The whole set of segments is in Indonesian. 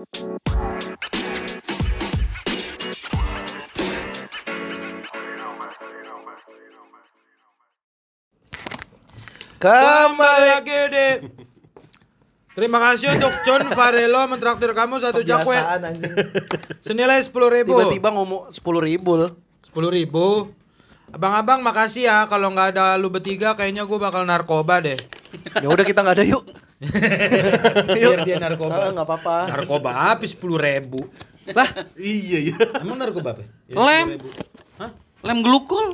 Kembali lagi di Terima kasih untuk John Varelo mentraktir kamu satu Kebiasaan anjing. senilai sepuluh ribu. Tiba-tiba ngomong sepuluh ribu loh. Sepuluh ribu. Abang-abang makasih ya kalau nggak ada lu bertiga kayaknya gue bakal narkoba deh. Ya udah kita nggak ada yuk. Biar dia narkoba. Ah, nggak apa-apa. Narkoba habis sepuluh ribu. Lah, Iya iya. Emang narkoba apa? Ya, Lem. 10.000. Hah? Lem glukol.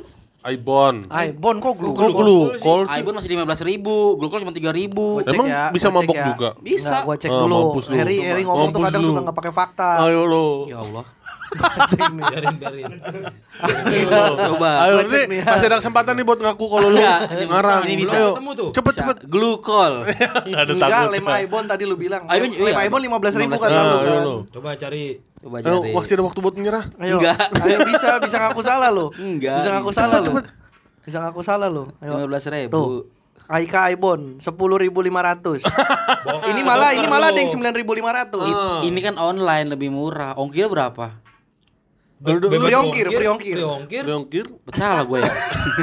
Ibon. Ibon kok Glukol. glukol? Glukol sih. Ibon masih 15 ribu, glukol cuma 3 ribu. Emang ya, bisa mabok ya. juga? Bisa. Nggak, gua cek Ah, dulu. Harry, Harry ngomong tuh kadang suka nggak pakai fakta. Ayo lo. Ya Allah. Anjing nih. Biarin biarin. Coba. Ayo nih, ya. masih ada kesempatan nih buat ngaku kalau lu Enggak, ini ngarang. ini bisa. Ayo. Ketemu tuh. Cepet cepet. Glukol. Enggak ada Enggak, takut. lem Ibon tadi lu bilang. Ibon, lem iya. Ibon lima belas ribu 15.000. kata lu ayo kan. Coba cari. Coba Ayo, cari. masih ada waktu buat menyerah. Ayo. Enggak. Ayo bisa bisa ngaku salah lo. Enggak. Bisa ngaku salah lo. Bisa ngaku salah lo. Ayo. 15 ribu. Tuh. Aika Ibon sepuluh ribu lima ratus. ini malah ini malah ada yang sembilan ribu lima ratus. Ini kan online lebih murah. Ongkir berapa? Bebas free ongkir, free ongkir. Free ongkir. Ongkir. Salah gue ya.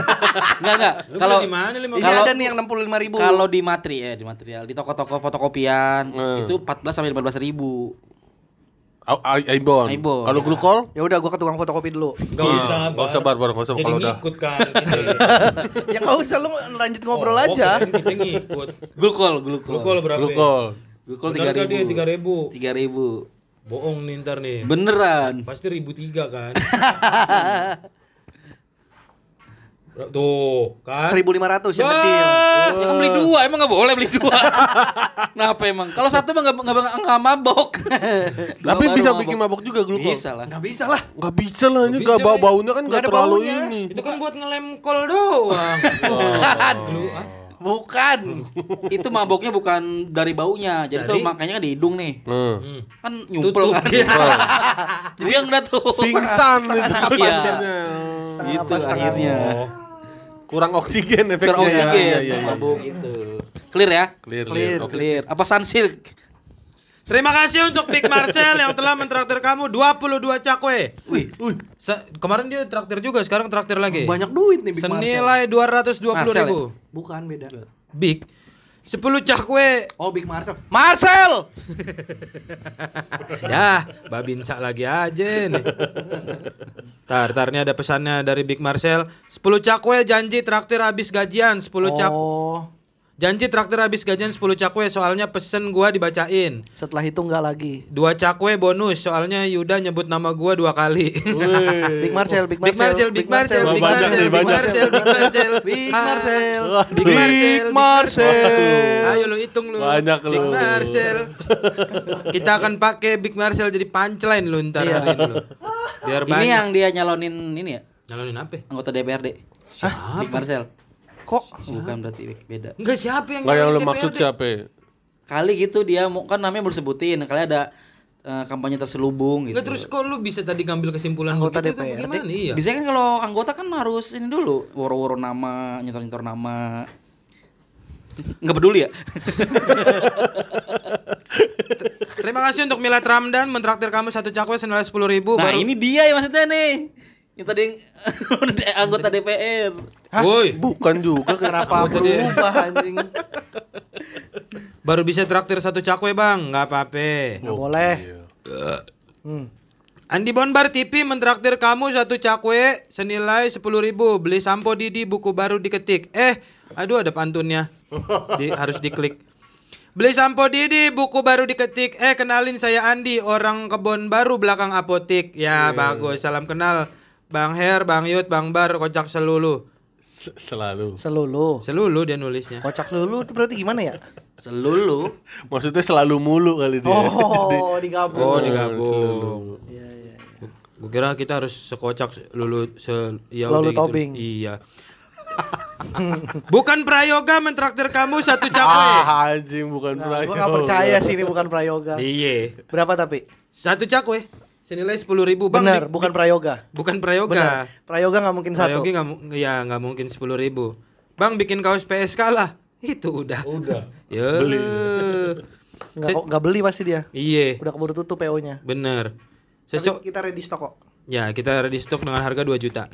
Enggak enggak. Kalau di mana lima Ini Kalau- ada nih yang enam puluh lima ribu. kalau di materi eh di material di toko-toko fotokopian Hmm. itu 14 sampai 15 ribu. Ibon. Ibon. Kalau glukol? Ya udah gua ke tukang fotokopi dulu. Gak usah. Enggak Iya. usah bar bar, enggak usah Jadi kalau udah. ngikut kan. ya nggak usah lu lanjut ngobrol Oh, aja. Kita ngikut. Glukol, glukol. Glukol berapa? Glukol. Glukol Bener 3000. gak dia tiga ribu? 3000. Bohong nih ntar nih. Beneran. Pasti ribu tiga kan. Tuh kan. Seribu lima ratus yang Wah. kecil. Ya kan beli dua, emang gak boleh beli dua. Kenapa emang? Kalau satu emang gak, gak, gak, gak mabok. Tapi bisa bikin mabok juga glukol. Bisa lah. Nggak bisa lah. Enggak bisa lah, ini bisa, bau Wi. baunya kan ada terlalu baunya. ini. Itu kan buat ngelem kol doang. Bukan. Itu maboknya bukan dari baunya. Jadi tuh Dari? makanya kan di hidung nih. Hmm. Hmm. Kan nyumpel Tutup. kan. Jadi yang udah tuh. Pingsan itu Iya. pasiennya. Gitu Apa, setengah akhirnya. Oh. Kurang oksigen efeknya. Kurang oksigen. Iya, iya, iya. Mabuk itu. Clear ya? Clear, Clear. clear. Clear. Apa sunsilk? Terima kasih untuk Big Marcel yang telah mentraktir kamu 22 cakwe. Wih, Se- kemarin dia traktir juga, sekarang traktir lagi. Banyak duit nih Big Marcel. Senilai 220 Marcel ribu. Bukan beda. Big. 10 cakwe. Oh Big Marcel. Marcel. Ya, babinsa lagi aja nih. Tar, tar ini ada pesannya dari Big Marcel. 10 cakwe janji traktir habis gajian 10 cak. Oh. Janji traktir habis gajian 10 cakwe soalnya pesen gua dibacain. Setelah itu nggak lagi. Dua cakwe bonus soalnya Yuda nyebut nama gua dua kali. Big Marcel, Big Big Marcel, Marcel, Big Marcel, Big Banyak Marcel, Big. Marcel, Big Marcel, Big Ah. Marcel. Big Big Marcel, Marcel. Ayo lu hitung lu. Banyak lu. Big Marcel. Kita akan pakai Big Marcel jadi punchline lu ntar Iya. hari ini lu. Biar banyak. ini yang dia nyalonin ini ya? nyalonin apa? Anggota DPRD. Hah? Big Marcel. Kok? Bukan berarti beda. Enggak siapa yang Enggak yang lu nyalonin maksud siapa? Kali gitu dia mau kan namanya baru sebutin, kali ada eh, kampanye terselubung gitu. Nggak, terus kok lu bisa tadi ngambil kesimpulan Anggota begitu tuh DPRD? gimana? Iya. Biasanya kan kalau anggota kan harus ini dulu, woro-woro nama, nyetor-nyetor nama. Nggak peduli ya? Terima kasih untuk Milad Ramdan mentraktir kamu satu cakwe senilai sepuluh ribu. Nah baru... ini dia ya maksudnya nih. Yang tadi anggota DPR. Woi, Bukan juga. Kenapa berubah anjing? baru bisa traktir satu cakwe bang, nggak apa-apa. Nggak boleh. Iya. Hmm. Andi Bonbar TV mentraktir kamu satu cakwe senilai sepuluh ribu. Beli sampo Didi buku baru diketik. Eh, aduh ada pantunnya. Di, harus diklik. Beli sampo Didi buku baru diketik. Eh kenalin saya Andi orang kebon baru belakang apotik. Ya bagus. Salam kenal Bang Her, Bang Yud, Bang Bar, kocak selulu. Selalu. Selulu. Selulu dia nulisnya. Kocak lulu itu berarti gimana ya? Selulu. Maksudnya selalu mulu kali dia. Oh, digabung. Oh digabung. Iya, iya. Gue kira kita harus sekocak lulu se ya Lalu gitu. tobing. Iya. Bukan prayoga mentraktir kamu satu cakwe. Ah, anjing bukan Nah, prayoga. gua nggak percaya sih ini bukan prayoga. Iya. Berapa tapi? Satu cakwe senilai sepuluh ribu bang. Benar, bukan prayoga. bukan prayoga. Benar. Prayoga nggak mungkin satu. Mu- ya nggak mungkin sepuluh ribu. Bang bikin kaos PSK lah. Itu udah. Udah. Ya. Beli. Nggak, kok- nggak beli pasti dia. Iya, Udah keburu tutup PO-nya. bener. Tapi Sesok kita ready stock kok. Ya, kita ready stock dengan harga 2 juta.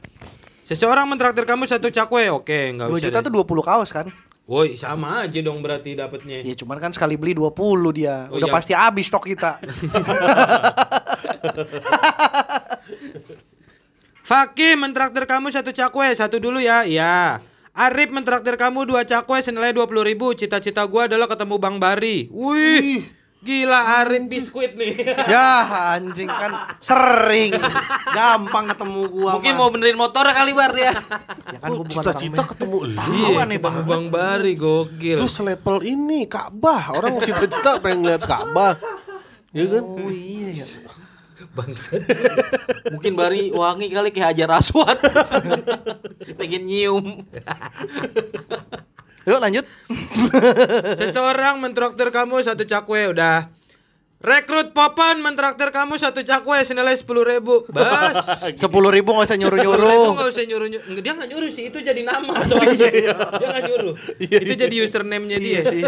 Seseorang mentraktir kamu satu cakwe, oke, nggak 2 usah. juta deh. tuh 20 kaos kan? Woi, sama aja dong berarti dapatnya. Ya cuman kan sekali beli 20 dia. Oh, Udah iya. pasti habis stok kita. Fakih mentraktir kamu satu cakwe, satu dulu ya. Iya. Arif mentraktir kamu dua cakwe senilai 20 ribu. Cita-cita gua adalah ketemu Bang Bari. Wih, gila Arif biskuit nih. ya anjing kan sering. Gampang ketemu gua. Mungkin mah. mau benerin motor kali bar ya. ya kan gua bukan Cita-cita ketemu lu. Ketemu banget. Bang Bari gokil. Lu selevel ini Ka'bah. Orang cita-cita pengen lihat Ka'bah. Ya kan? Oh iya Bangsat. Mungkin Bari wangi kali kayak Hajar Aswad. Pengen nyium. Yuk lanjut. Seseorang mentraktir kamu satu cakwe udah. Rekrut Popan mentraktir kamu satu cakwe senilai 10 ribu. Bas. Sepuluh ribu nggak usah nyuruh nyuruh. nggak usah nyuruh, nyuruh. Dia nggak nyuruh sih, itu jadi nama soalnya. dia nggak nyuruh. itu jadi username-nya dia. Iya sih.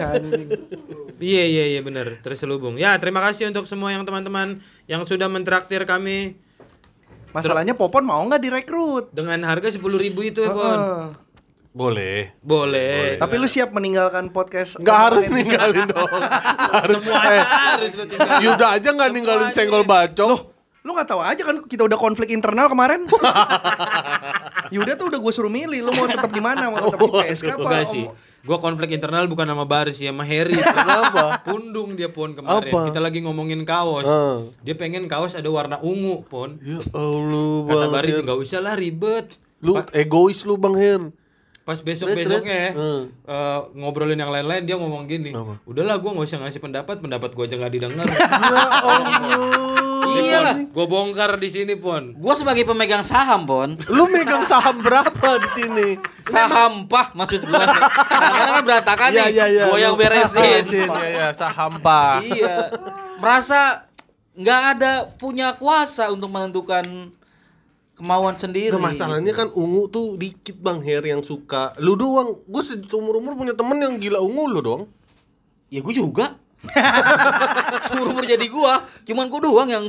Iya iya iya benar terselubung. Ya terima kasih untuk semua yang teman-teman yang sudah mentraktir kami Masalahnya Popon mau nggak direkrut? dengan harga sepuluh ribu itu Bon. Heeh. Boleh. Boleh. Tapi lu siap meninggalkan podcast? Nggak harus ninggalin dong. harus Semuanya harus lu tinggal. Yuda aja nggak ninggalin senggol bacok. Lu nggak tahu aja kan kita udah konflik internal kemarin. Yuda tuh udah gue suruh milih, lu mau tetap di mana? Mau tetap di PSK apa? Enggak sih. Gua konflik internal bukan sama Baris ya, sama Harry. Kenapa? Pundung dia pon kemarin. Apa? Kita lagi ngomongin kaos. Ah. Dia pengen kaos ada warna ungu pon. Ya Allah, Kata Bang Baris nggak usah lah ribet. Lu egois lu Bang Her. Pas besok besoknya eh, ngobrolin yang lain-lain dia ngomong gini. Apa? Udahlah gua nggak usah ngasih pendapat, pendapat gua aja nggak didengar. Iya lah. Gue bongkar di sini pon. Gua sebagai pemegang saham, Pon. Lu megang saham berapa di sini? Saham pah maksud gua. Kadang-kadang kan berantakan nih. Gua yang Lu beresin. Ya ya, saham Pak. iya. Merasa nggak ada punya kuasa untuk menentukan kemauan sendiri. Nah, masalahnya kan ungu tuh dikit Bang Her yang suka. Lu doang. Gue seumur umur punya temen yang gila ungu lu dong. Ya gue juga. Seumur umur jadi gua, cuman gua doang yang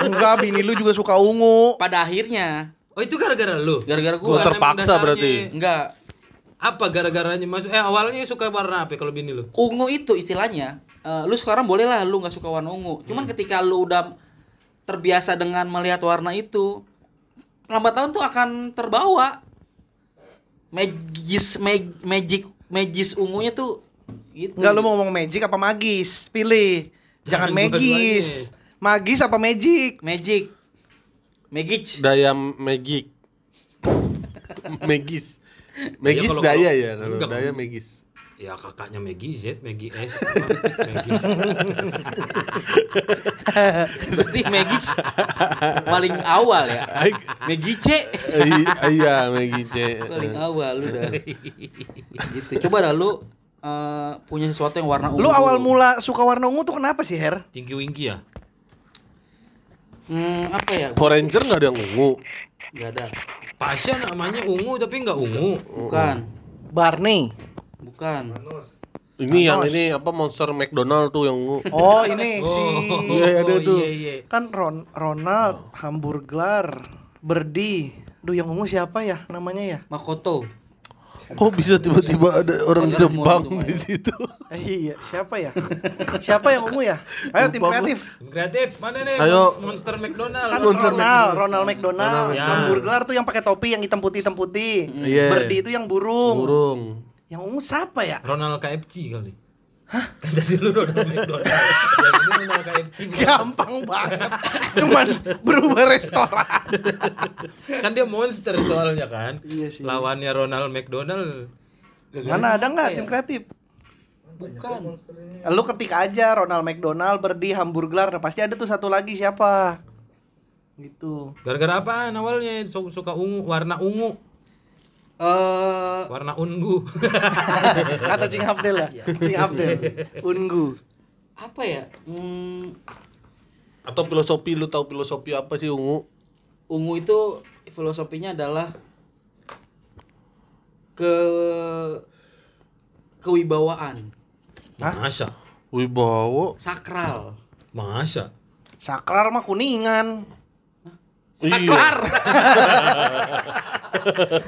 Enggak, bini lu juga suka ungu. pada akhirnya Oh itu gara-gara lu? gara-gara Gua gua terpaksa Dasarnya berarti. enggak Apa gara-garanya? Maksud eh awalnya suka warna apa kalau bini lu? ungu itu istilahnya eh, lu sekarang boleh lah lu nggak suka warna ungu cuman ketika lu udah terbiasa dengan melihat warna itu lambat tahun tuh akan terbawa magis mag, magic magis ungunya tuh itu Enggak lu mau ngomong magic apa magis? Pilih. Jangan, Jangan magis. Magis apa magic? magic magic Daya Magic. Megis. Megis kalau- daya kalau- ya kalau enggak, daya Megis. Ya kakaknya Maggie Z, Maggie S, Maggie berarti magic paling awal ya magic C Iya, Megis. paling awal lu dah gitu coba dah lu eh, punya sesuatu yang warna ungu Lu awal mula suka warna ungu tuh kenapa sih, Her? Tinky Winky ya? hmm, apa ya Power Ranger nggak ada yang ungu. nggak ada Pasha namanya ungu tapi nggak ungu. bukan Barney. bukan Ini yang ini apa monster McDonald tuh yang ungu. Oh, ini si Iya, ada tuh. Iya, iya. kan Ron Ronald, Hamburglar, Berdi. Duh, yang ungu siapa ya namanya ya? Makoto Kok bisa tiba-tiba ada orang Padahal Jepang di Maya. situ? Eh, iya, siapa ya? siapa yang ungu ya? Ayo tim kreatif. Kreatif mana nih? Ayo. Monster McDonald. Kan Monster Ronald, McDonald. Ronald McDonald. Ronald McDonald. Hamburglar tuh yang pakai topi yang hitam putih hitam putih. Iya. Berdi itu yang burung. Burung. Yang ungu siapa ya? Ronald KFC kali. Hah? Kan tadi lu Ronald McDonald. Yang ini KFC. Gampang banget. Cuman berubah restoran. kan dia monster soalnya kan. Iya sih. Lawannya Ronald McDonald. Mana ada nggak tim kreatif? bukan Lu ketik aja Ronald McDonald, Berdi, Hamburglar. Nah, pasti ada tuh satu lagi siapa? Gitu. Gara-gara apaan awalnya Su- suka ungu, warna ungu, eh warna ungu. Kata Cing Abdel ya? Cing Abdel. Ungu. apa ya Hmm, Atau filosofi lu tahu filosofi apa sih ungu? ungu itu filosofinya adalah ke kewibawaan Hah? Masa? Wibowo. Sakral. Masa? Saklar mah kuningan. Saklar.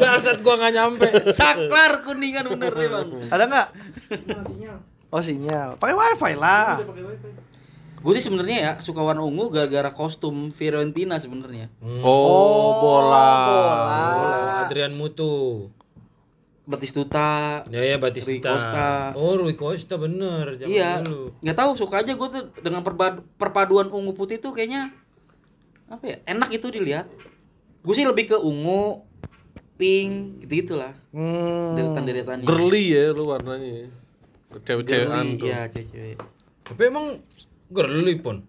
Bangsat gua nggak nyampe. Saklar kuningan bener nih, Bang. Ada nggak? Oh sinyal. Pakai wifi lah. Gue sih sebenarnya ya suka warna ungu gara-gara kostum Fiorentina sebenarnya. Oh, bola. bola. Oh, Adrian Mutu. Batistuta. Ya ya Batista. Rui Costa. Oh Rui Costa bener. Zaman Iya. dulu. Nggak tahu suka aja gue tuh dengan perpaduan ungu putih tuh kayaknya apa ya? Enak itu dilihat. Gue sih lebih ke ungu, pink, gitu gitulah. Hmm. Deretan-deretannya. Girly ya lu warnanya. Cewek-cewekan tuh. Iya, cewek-cewek. Tapi emang girly pun.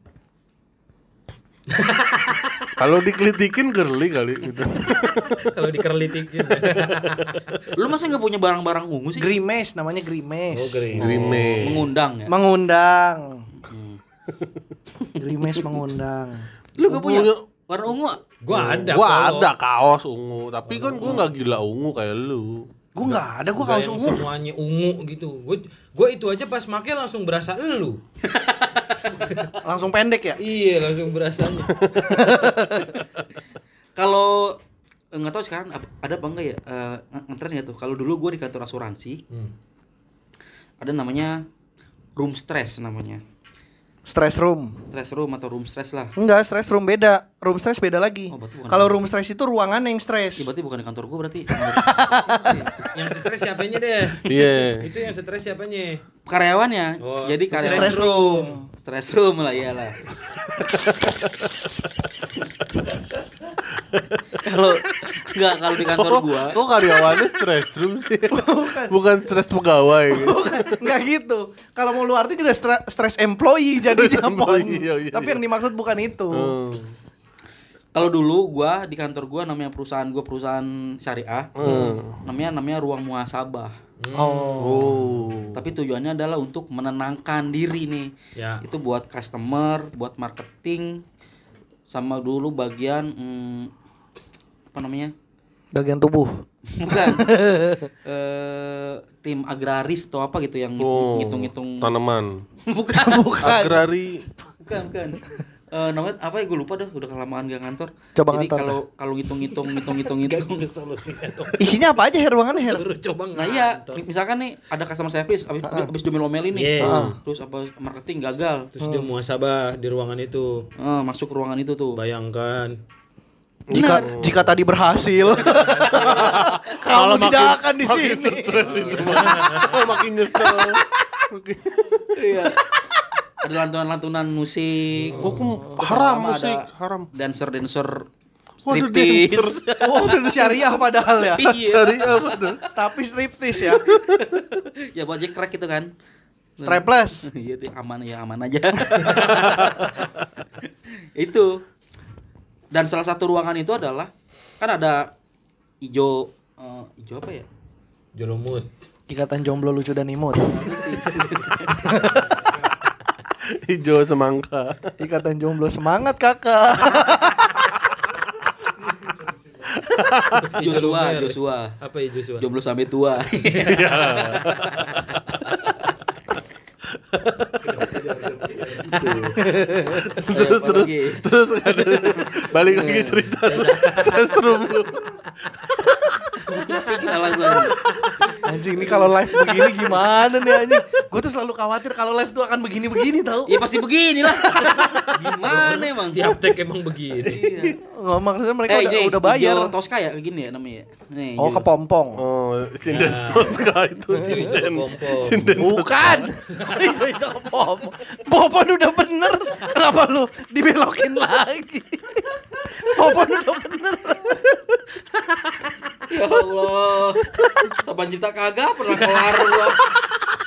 Kalau dikelitikin girly kali gitu. Kalau dikerlitikin. Lu masa nggak punya barang-barang ungu sih? Grimace namanya Grimace. oh green. Grimace. Mengundang ya. Mengundang. Grimace mengundang. Lu gak punya warna ungu? Gua ada. Gua ada kaos ungu, tapi kan gua nggak gila ungu kayak lu. Gue nggak ada, gue Nggak kaos ungu. Semuanya ungu gitu. Gue gue itu aja pas make langsung berasa elu. Langsung pendek ya. Iya langsung berasanya. Kalau eh, nggak tahu sekarang ada apa enggak ya eh, ngetren nggak tuh? Kalau dulu gue di kantor asuransi Hmm. ada namanya room stress namanya. Stress room. Stress room atau room stress lah. Enggak, stress room beda. Room stress beda lagi. Oh, bukan- Kalau room stress itu ruangan yang Ya, stress. berarti bukan di kantor gue berarti. Yang stres siapanya deh? Iya. Itu yang stres siapanya? Karyawannya. Oh, Jadi karyawan stress room. Stress room lah iyalah. Kalau enggak kalau di kantor gua Kok karyawannya stress room sih? Bukan stress pegawai. gitu. Enggak gitu. Kalau mau lu arti juga stress employee jadi Stress Japon. employee, iya, iya, Tapi iya. yang dimaksud bukan itu. Hmm. Kalau dulu gua di kantor gua namanya perusahaan gua perusahaan syariah. Hmm. Namanya namanya ruang muasabah. Oh. Tapi tujuannya adalah untuk menenangkan diri nih. Ya. Itu buat customer, buat marketing, sama dulu bagian hmm, apa namanya? Bagian tubuh. Bukan. eh tim agraris atau apa gitu yang Oh. ngitung-ngitung. Tanaman. Bukan. Bukan. Agrari. Bukan, bukan. Eh namanya apa ya gue lupa dah udah kelamaan gak ngantor. Coba Jadi ngantor kalau kalau ngitung-ngitung ngitung-ngitung ngitung. Isinya apa aja her ruangannya her? Suruh coba Nah iya, misalkan nih ada customer service abis, abis domel-omelin nih. Iya. Terus apa marketing gagal. Terus dia muasabah di ruangan itu. Eh, masuk ke ruangan itu tuh. Bayangkan. Jika jika tadi berhasil, kamu tidak akan di sini. Makin nyesel. Iya. Ada lantunan-lantunan musik. Oh, kok haram musik, ada haram. Dancer-dancer striptease. Oh, udah syariah padahal ya. Iya. Syariah bener. Tapi striptease ya. ya buat crack itu kan. Strapless. Iya tuh aman ya aman aja. itu. Dan salah satu ruangan itu adalah kan ada ijo eh, ijo apa ya? Jolomut. Ikatan jomblo lucu dan imut. Hijau semangka. Ikatan jomblo semangat kakak. Joshua. Joshua. Apa ya Joshua? Jomblo sampai tua. terus terus terus ada balik lagi cerita stress room lu. Anjing ini kalau live begini gimana nih anjing? Gue tuh selalu khawatir kalau live tuh akan begini-begini tau. Ya pasti begini lah. Gimana emang? Tiap tag emang begini. Nggak, maksudnya mereka eh, udah, ini udah bayar. Tosca ya gini ya namanya. Nih, Oh, kepompong. oh sinden Tosca itu sinden sinden Bukan. Itu itu kepompong. Popon udah bener. Kenapa lu dibelokin lagi? Popon udah bener. Ya Allah. Saban cinta kagak pernah kelar gua.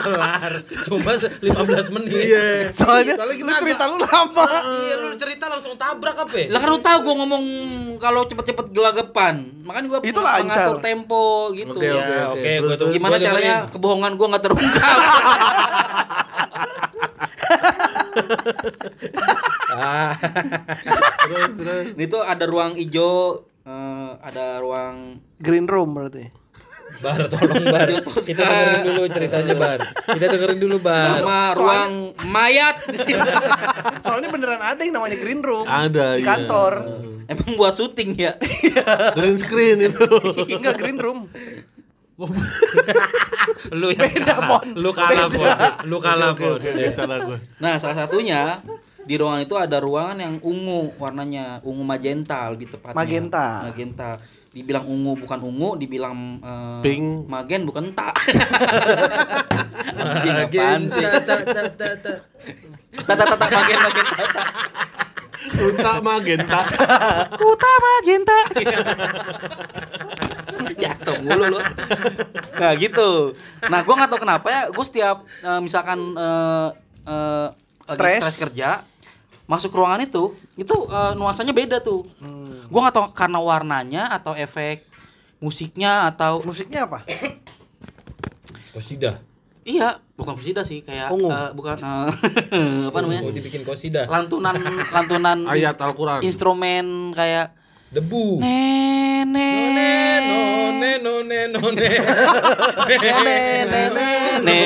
Kelar. Cuma 15 menit. iya Soalnya, Soalnya lu cerita lu lama. Iya lu cerita langsung tabrak apa? ya? Lah kan lu tahu gua ngomong kalau cepet-cepet gelagapan. Makanya gua Itu mengatur tempo gitu. Oke, Ya, oke, oke, oke. Gimana caranya dengerin. kebohongan gua nggak terungkap? Ah. terus terus Itu ada ruang hijau, eh, ada ruang Green room berarti. Bar tolong bar. Kita dengerin dulu ceritanya bar. Kita dengerin dulu bar. Sama ruang mayat di sini. Soalnya beneran ada yang namanya green room. Ada, di iya. kantor. Emang buat syuting ya? Green screen itu. Enggak green room. Lu yang kalah. Lu kalah pon. Lu kalah pon. Oke, salah gue. Nah, salah satunya di ruangan itu ada ruangan yang ungu warnanya, ungu magenta lebih tepatnya. Magenta. Magenta. Dibilang ungu bukan ungu, dibilang eh, Pink. Magen bukan tak. Apaan sih? Ta ta ta ta. Tata tata magen magen. Unta magenta. Kuta magenta. Jatuh mulu lu. Nah gitu. Nah gua nggak tahu kenapa ya. Gue setiap eh, misalkan eh, eh, lagi Stres. stres kerja, masuk ruangan itu, itu eh, nuansanya beda tuh. Hmm. Gua nggak tahu karena warnanya atau efek musiknya atau Musiknya apa? Kosida. iya bukan kusida sih kayak Ungu. eh, bukan eh, apa namanya Mau dibikin kosida. lantunan lantunan Ayat Al-Quran. instrumen kayak Debu. nenek None none none none. Nah,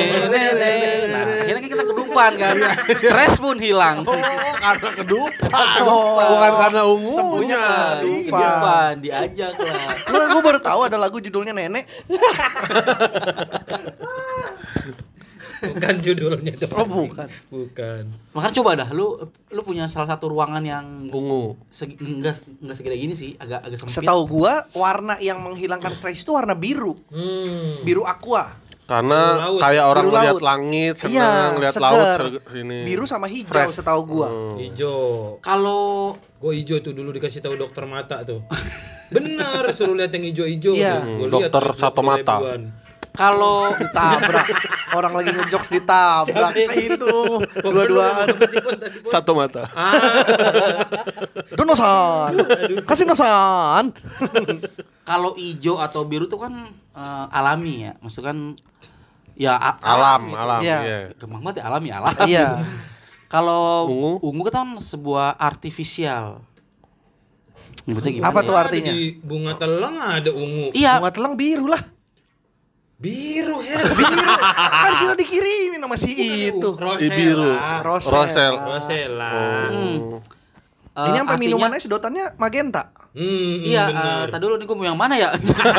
akhirnya kan kita kedupan kan. Stres pun hilang. Karena kedupan. Oh. Bukan karena ungunya. Kedupan, kedupan, diajak lah. Gue gue baru tahu ada lagu judulnya Nenek. Bukan judulnya itu. Oh, bukan. Bukan. Makanya coba dah lu lu punya salah satu ruangan yang Ungu. segi, enggak enggak segede gini sih, agak agak sempit. Setahu gua warna yang menghilangkan stres itu warna biru. Hmm. Biru aqua. Karena kayak orang Biru lihat laut. langit, Iya, senang lihat seger. laut ini. Biru sama hijau Fresh. setahu gua. Hmm. Ijo. Kalau Gue ijo tuh dulu dikasih tahu dokter mata tuh. Bener, suruh lihat yang. Iya. tuh. Hmm, Gua lihat dokter satu mata. ribuan. Kalau Ditabrak. Orang lagi ngejokes ditabrak. Itu dua-duaan. Satu mata. Donosan. Kasih nosan. kalau hijau atau biru tuh kan eh, alami ya. Maksudnya kan ya Alam, alam. Iya. Iya. Gampang banget ya alami alam. Iya. Kalau Ungu? ungu kan sebuah artifisial. Gimana? Apa ya? tuh artinya? Di bunga telang ada ungu. Iya, Bunga telang biru lah. Biru ya. kan sudah dikirimin sama si itu. Ih, biru. Rosel. Rosel. Rosella. Oh. eh, Ini sampai artinya- minumannya sedotannya magenta. Hmm, Iya, benar. eh, tadi dulu nih gue mau yang mana ya?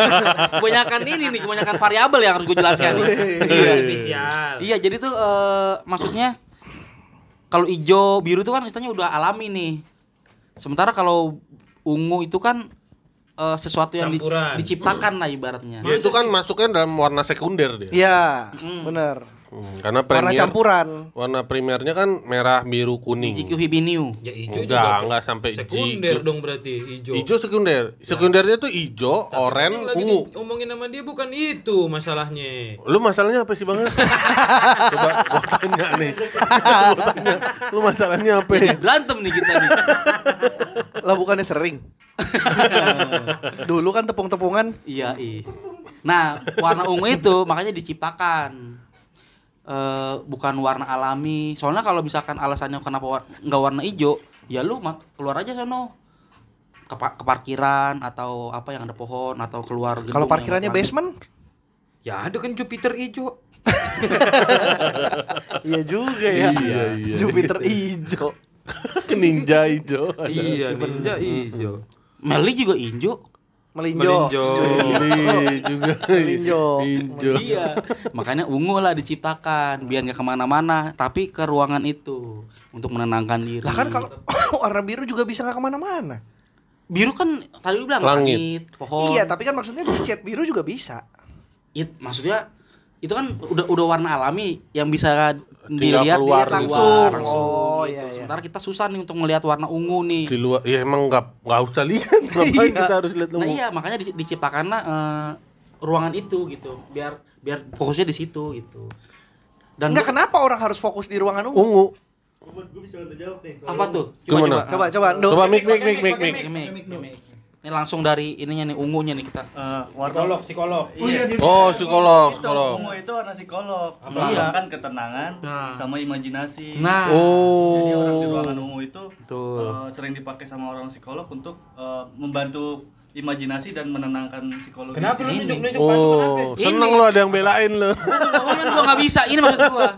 kebanyakan ini nih, kebanyakan variabel yang harus gue jelaskan. nih. Iya, spesial. iya, jadi tuh eh, maksudnya kalau hijau biru tuh kan istilahnya udah alami nih. Sementara kalau ungu itu kan eh, sesuatu yang di- diciptakan lah ibaratnya. Dia itu kan masuknya dalam warna sekunder dia. Iya, bener. Hmm, karena Warna premier, campuran. warna primernya kan merah, biru, kuning. GQ Hibiniu. Ya ijo Enggak, juga. enggak sampai sekunder G- dong berarti ijo. Hijau sekunder. Sekundernya tuh hijau, yang lagi ungu. Ngomongin sama dia bukan itu masalahnya. Lu masalahnya apa sih Bang? Coba gua tanya nih. Gua tanya, lu masalahnya apa? ya? Berantem nih kita nih. Lah bukannya sering. Dulu kan tepung-tepungan. Iya, iya. Nah, warna ungu itu makanya diciptakan. Eh bukan warna alami. Soalnya kalau misalkan alasannya kenapa war- nggak warna hijau, ya lu keluar aja sono. Ke, pa- ke parkiran atau apa yang ada pohon atau keluar Kalau parkirannya basement? Ya ada kan Jupiter ijo. Iya juga ya. Iya, iya. Jupiter hijau. Ninja hijau. Iya, ninja ijo. Meli juga hijau. Melinjo. Melinjo. Ini juga. Melinjo. Hijau. Iya. Makanya ungu lah diciptakan biar nggak ke mana-mana, tapi ke ruangan itu untuk menenangkan diri. Lah kan kalau warna biru juga bisa nggak ke mana-mana. biru kan tadi lu bilang Langit. langit, pohon. Iya, tapi kan maksudnya cat biru juga bisa. It, maksudnya itu kan udah udah warna alami yang bisa dilihat keluar dilihat langsung. langsung Oh, gitu. iya, iya. Sementara kita susah nih untuk melihat warna ungu nih. Di luar, ya emang nggak nggak usah lihat. Ngapain Iya. kita harus lihat Nah ungu? iya makanya di- diciptakanlah eh, ruangan itu gitu biar biar fokusnya di situ gitu. Dan Enggak gua- kenapa orang harus fokus di ruangan ungu? Ungu. apa tuh? Gimana? Coba coba Ndo. Coba mik mik mik mik mik. Ini, ini, ini langsung dari ininya nih ungunya nih kita. Eh, warna Psikolog, psikolog. Iya. Oh, psikolog, Itu, psikolog. ungu itu warna psikolog. Iya. Melambangkan ketenangan Nah. sama imajinasi. Nah, Jadi orang di Oh. ruangan ungu itu Betul. eh, sering dipakai sama orang psikolog untuk eh, membantu imajinasi dan menenangkan psikologi. Kenapa lu Ini. nunjuk-nunjuk Pandu kenapa? Oh, seneng lo ada yang belain lo. Ngomongin gua nggak bisa, ini maksud gua.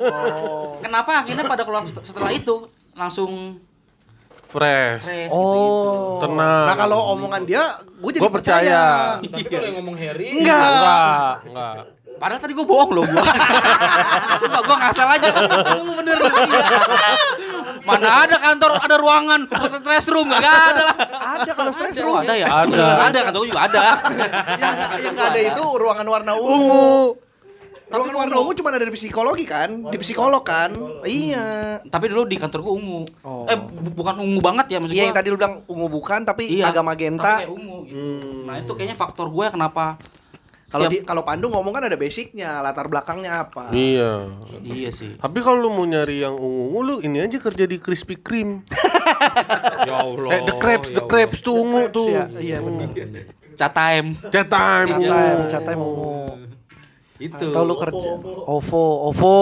Kenapa akhirnya pada keluar set- setelah itu langsung Fresh. fresh gitu. Oh. Tenang. Nah kalau omongan dia, gue jadi Gua percaya. Tapi kalau yang ngomong Harry Enggak. Enggak, enggak. Padahal tadi gua bohong loh gua. Sumpah gua ngasal aja. Lu bener. Iya. Mana ada kantor, ada ruangan, stress room, gak ada lah. Ada kalau stress room. ada ya? Ada. Ada, kantor gua juga ada. yang yang nggak ada itu ruangan warna ungu. Ruangan warna ungu cuma ada di psikologi kan? Di psikolog kan? Iya. Tapi dulu di kantor gua ungu. Oh. Eh, bu- bukan ungu banget ya maksud Iya gua. yang tadi lu bilang ungu bukan tapi Iya, agak Tapi magenta. kayak ungu gitu. Nah, itu kayaknya faktor gue kenapa Kalau setiap- di kalau Pandu ngomong kan ada basicnya, latar belakangnya apa. Iya. Iya sih. Tapi kalau lu mau nyari yang ungu-ungu lu ini aja kerja di Krispy Kreme. Ya Allah. eh, the crepes, the ya Allah. crepes tuh ungu tuh. Iya, iya benar. Chat time. Chat time ungu. Ungu. Itu. Tahu lu kerja OVO, OVO.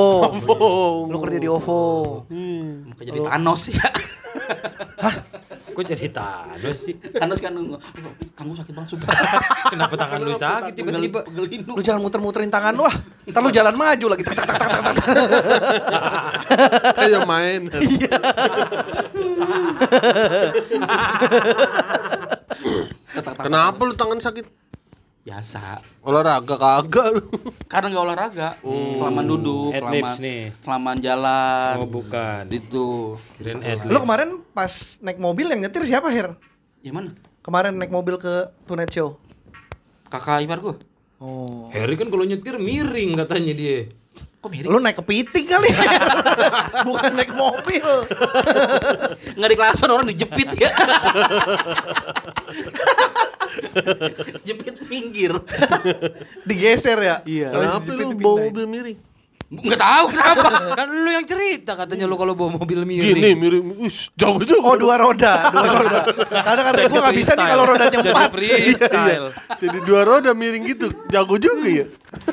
Lu kerja di OVO. Maka jadi Thanos ya. Kok jadi Thanos sih? Thanos kan. Kamu sakit banget sumpah. Kenapa tangan lu sakit tiba-tiba? Lu. Jangan muter-muterin tangan lu ah. Ntar lu jalan maju lagi. Tak, tak, tak, tak, tak, tak. Kayak main. Kenapa lu tangan sakit? Biasa. Olahraga kagak lu. Karena nggak olahraga. Kelamaan duduk, kelamaan nih. kelamaan jalan. Oh bukan. Itu. Kirain adlibs. Lu kemarin pas naik mobil yang nyetir siapa, Her? Ya mana? Kemarin naik mobil ke Tonight Show. Kakak ipar gua. Oh. Harry kan kalau nyetir miring katanya dia. Kok miring? Lu naik kepiting kali. Bukan naik mobil. Nggak di kelasan orang dijepit ya. Jepit pinggir. Digeser ya? Iya. Kenapa lu bawa mobil miring? Nggak tahu kenapa. kan lu yang cerita katanya lu kalau bawa mobil Gini miring. miring. Ush, jauh juga. Oh dua roda, dua roda. Karena kata gue nggak bisa nih kalau rodanya Jadi empat. freestyle. Jadi dua roda miring gitu. Jago juga ya.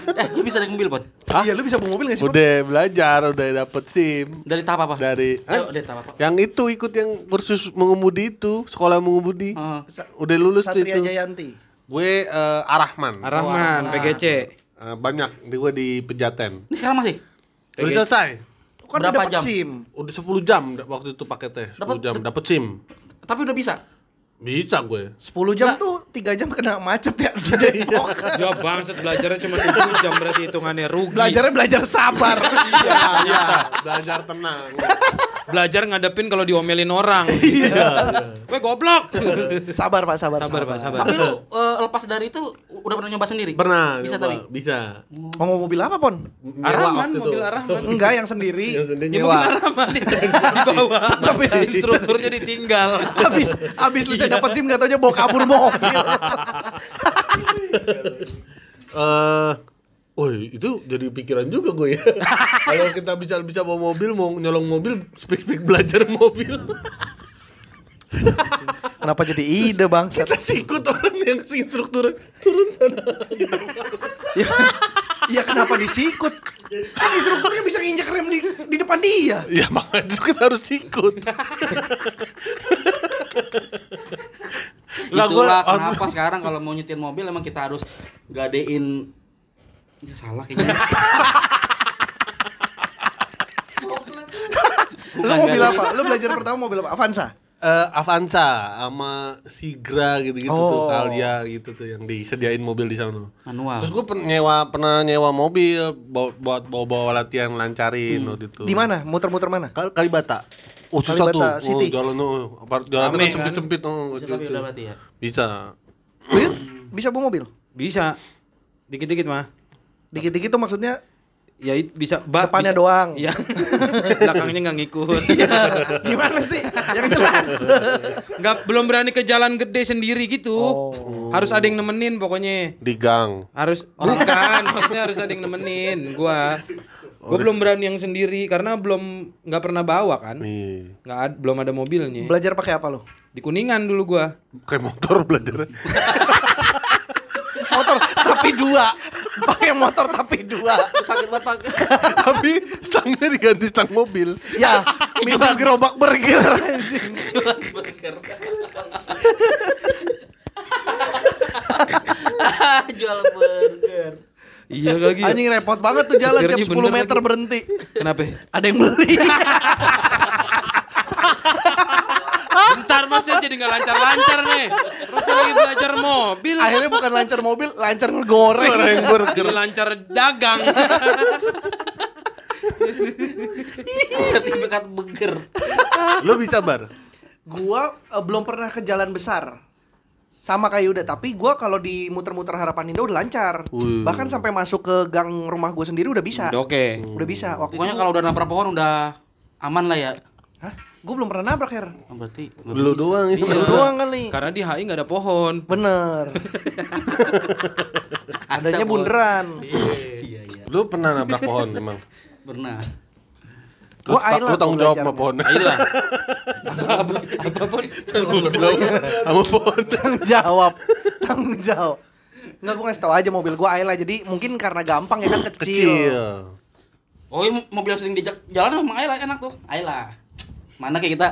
eh, lu bisa naik mobil, Pon? Iya, lu bisa bawa mobil nggak sih? Pon? Udah belajar, udah dapet SIM. Dari tahap apa? Dari Ayo, Hah? dari tahap apa? yang itu ikut yang kursus mengemudi itu, sekolah mengemudi. Heeh. Udah lulus Satria itu. Jayanti. Gue eh, Arahman. Arahman, PGC. Eh, banyak di gue di Pejaten. Ini sekarang masih? Udah selesai. Kan Berapa udah dapet jam? SIM. Udah 10 jam da- waktu itu paketnya. 10 Dapet- jam dapet SIM. Tapi udah bisa. Bisa gue. 10 jam Nggak. tuh 3 jam kena macet ya di Depok. Ya bangsat belajarnya cuma 7 jam berarti hitungannya rugi. Belajarnya belajar sabar. Iya, iya. Belajar tenang. Belajar ngadepin kalau diomelin orang. Iya. Weh goblok. sabar Pak, sabar. Sabar, Pak, sabar. Tapi lu eh, lepas dari itu udah pernah nyoba sendiri? Pernah. Bisa tapi. Bisa. Mau mau mobil apa, Pon? Itu. mobil Arahman. Enggak, yang sendiri. Yang sendiri Ya mobil Arahman itu di bawah. Tapi instrukturnya ditinggal. Habis habis lu saya dapat SIM enggak taunya bawa kabur mobil. Eh, Woi, itu jadi pikiran juga gue ya. Kalau kita bisa bisa bawa mobil, mau nyolong mobil, speak-speak belajar mobil. Kenapa jadi ide, Bang? kita sikut orang yang si instruktur turun sana. Ya, ya kenapa disikut? Kan instrukturnya bisa nginjek rem di, di depan dia. ya makanya itu kita harus ikut. Lah, Itulah gua- kenapa sekarang kalau mau nyetir mobil emang kita harus gadein ya salah kayaknya. Lu mobil apa? Lu belajar pertama mobil apa? Avanza. Eh, Avanza sama Sigra gitu-gitu tuh, Oh. Kalia gitu tuh yang disediain mobil di sana. Manual. Terus gue nyewa pernah nyewa mobil buat buat bawa-bawa latihan lancarin waktu itu. Di mana? Muter-muter mana? Kal Kalibata. Oh susah tuh. Kalibata City. Oh, jalan oh, jalan kan sempit-sempit oh, Bisa gitu. Bisa. Bisa bawa mobil. Bisa. Dikit-dikit mah. Dikit-dikit tuh maksudnya Ya it- bisa ba, Depannya bisa. doang. Iya. Belakangnya nggak ngikut. gimana sih? Yang jelas. Nggak belum berani ke jalan gede sendiri gitu. Oh. Harus ada yang nemenin pokoknya. Di gang. Harus bukan, maksudnya harus ada yang nemenin gua. Gua belum berani yang sendiri karena belum nggak pernah bawa kan. Nih. Nggak ad- belum ada mobilnya. Belajar pakai apa lo? Di Kuningan dulu gua. Kayak motor belajar. Motor tapi dua. Pakai motor tapi dua. Sakit banget pakai. Tapi stangnya diganti stang mobil. Ya, minum gerobak burger. Jualan burger. jual burger. Iya lagi. ya. Anjing repot banget tuh jalan tiap Setirnya 10 bener meter lagi. berhenti. Kenapa? Ada yang beli. Saya jadi nggak lancar-lancar nih. Terus saya lagi belajar mobil. Akhirnya bukan lancar mobil, lancar ngegoreng. Goreng burger. Lancar dagang. Sertifikat burger. Lo bisa bar? Gua eh, belum pernah ke jalan besar. Sama kayak Yuda, tapi gua kalau di muter-muter harapan Indah udah lancar. Wih. Bahkan sampai masuk ke gang rumah gua sendiri udah bisa. Udah Oke. Udah bisa. Waktu Pokoknya kalau udah nabrak pohon udah aman lah ya. Hah? Gua belum pernah nabrak, Her. Oh, berarti Lu doang ya. Lu doang kali. Karena di HI nggak ada pohon. Bener. Adanya bunderan. Iya iya. Lu pernah nabrak pohon emang? Pernah. Lu, Gua Ayla lu tanggung jawab sama pohon. Ayolah. Apa pun. Tanggung jawab sama pohon. Tanggung jawab. Tanggung jawab. Enggak, gua ngasih tau aja mobil gua Ayla. Jadi mungkin karena gampang ya kan kecil. Kecil. Oh, ini mobil yang sering diajak jalan sama Ayla enak tuh. Ayla. Mana kayak kita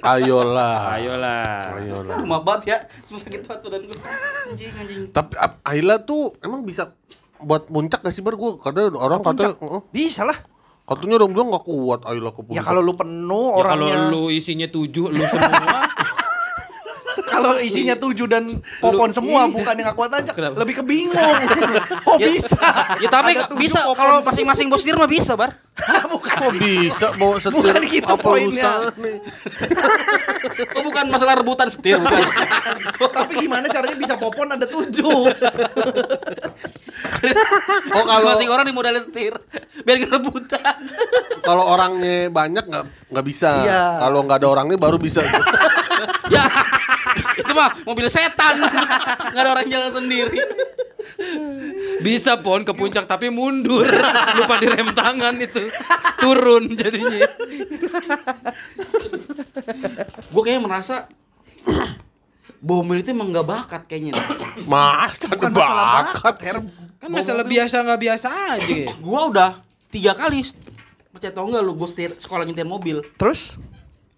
Ayolah. Ayolah. Ayolah. rumah banget ya. Semua sakit banget badan gua. Anjing anjing. Tapi ap- Ayla tuh emang bisa buat muncak gak sih bar gua kadang orang kata Puncak. "Oh, Bisa lah. katanya orang bilang gak kuat Ayla ke puncak. Ya kalau lu penuh Ya kalau orangnya. lu isinya tujuh, lu semua. Kalau isinya tujuh dan popon Lu- semua iya. bukan yang gak kuat aja. Kenapa? Lebih kebingung. Kok Ya- bisa? Ya tapi bisa kalau masing-masing bos mah bisa, Bar. bukan. Kok bisa bawa setir Bukan gitu apa poinnya. Oh, bukan masalah rebutan setir, bukan. Tapi gimana caranya bisa popon ada tujuh? Oh kalau Masing-masing orang di modal setir biar gak rebutan. kalau orangnya banyak nggak nggak bisa. Iya. Kalau nggak ada orangnya baru bisa. ya. Itu mah mobil setan. Gak ada orang jalan sendiri. Bisa pon ke puncak tapi mundur. Lupa direm tangan itu. Turun jadinya. Gue kayaknya merasa mobil itu emang gak bakat kayaknya. Mas, ada Bukan masalah bakat. bakat, Her. Kan masalah biasa nggak biasa aja. Gue udah tiga kali percaya tau gak lu gue setir sekolah nyetir mobil Terus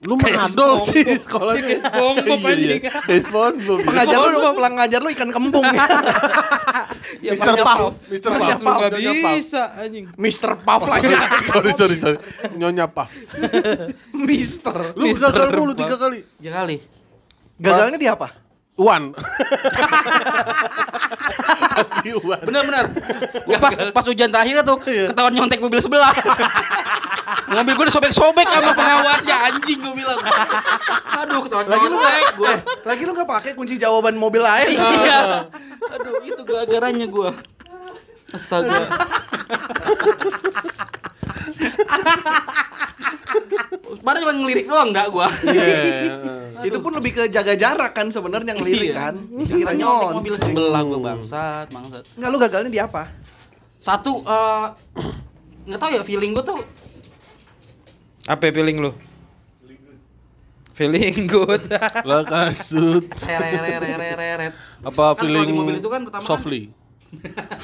Lu mengadol sih di sekolah. Kayak SpongeBob Iya, iya. anjing. Kayak SpongeBob. pengajar lu apa ngajar lu ikan kembung ya? Ya, Mr. makanya Puff. Mr. Makanya Puff. Puff nggak Nyonya Puff. bisa anjing. Mister Puff lagi. sorry, sorry, sorry. Nyonya Puff. Mister. Lu gagal mulu tiga kali. tiga kali. Gagalnya di apa? Wan. Pasti Wan. Bener-bener. Gua pas pas ujian terakhir tuh ketahuan nyontek mobil sebelah. mobil gue disobek-sobek sama pengawasnya anjing gue bilang. Aduh ketahuan Lagi lu nyontek gue. Eh, lagi lu nggak pakai kunci jawaban mobil lain. Iya. Aduh itu gara-garanya gue. Astaga. Baru cuma ngelirik doang enggak gua. Iya. Itu pun lebih ke jaga jarak kan sebenarnya yang lirik Iya. kan. Kira nyontek. mobil sebelah gue bangsat, bangsat. Enggak lu gagalnya di apa? Satu eh nggak tahu ya feeling gue tuh Apa feeling lu? Feeling good. Lah kasut. Apa Kan kalau feeling di mobil itu kan pertama kan- softly?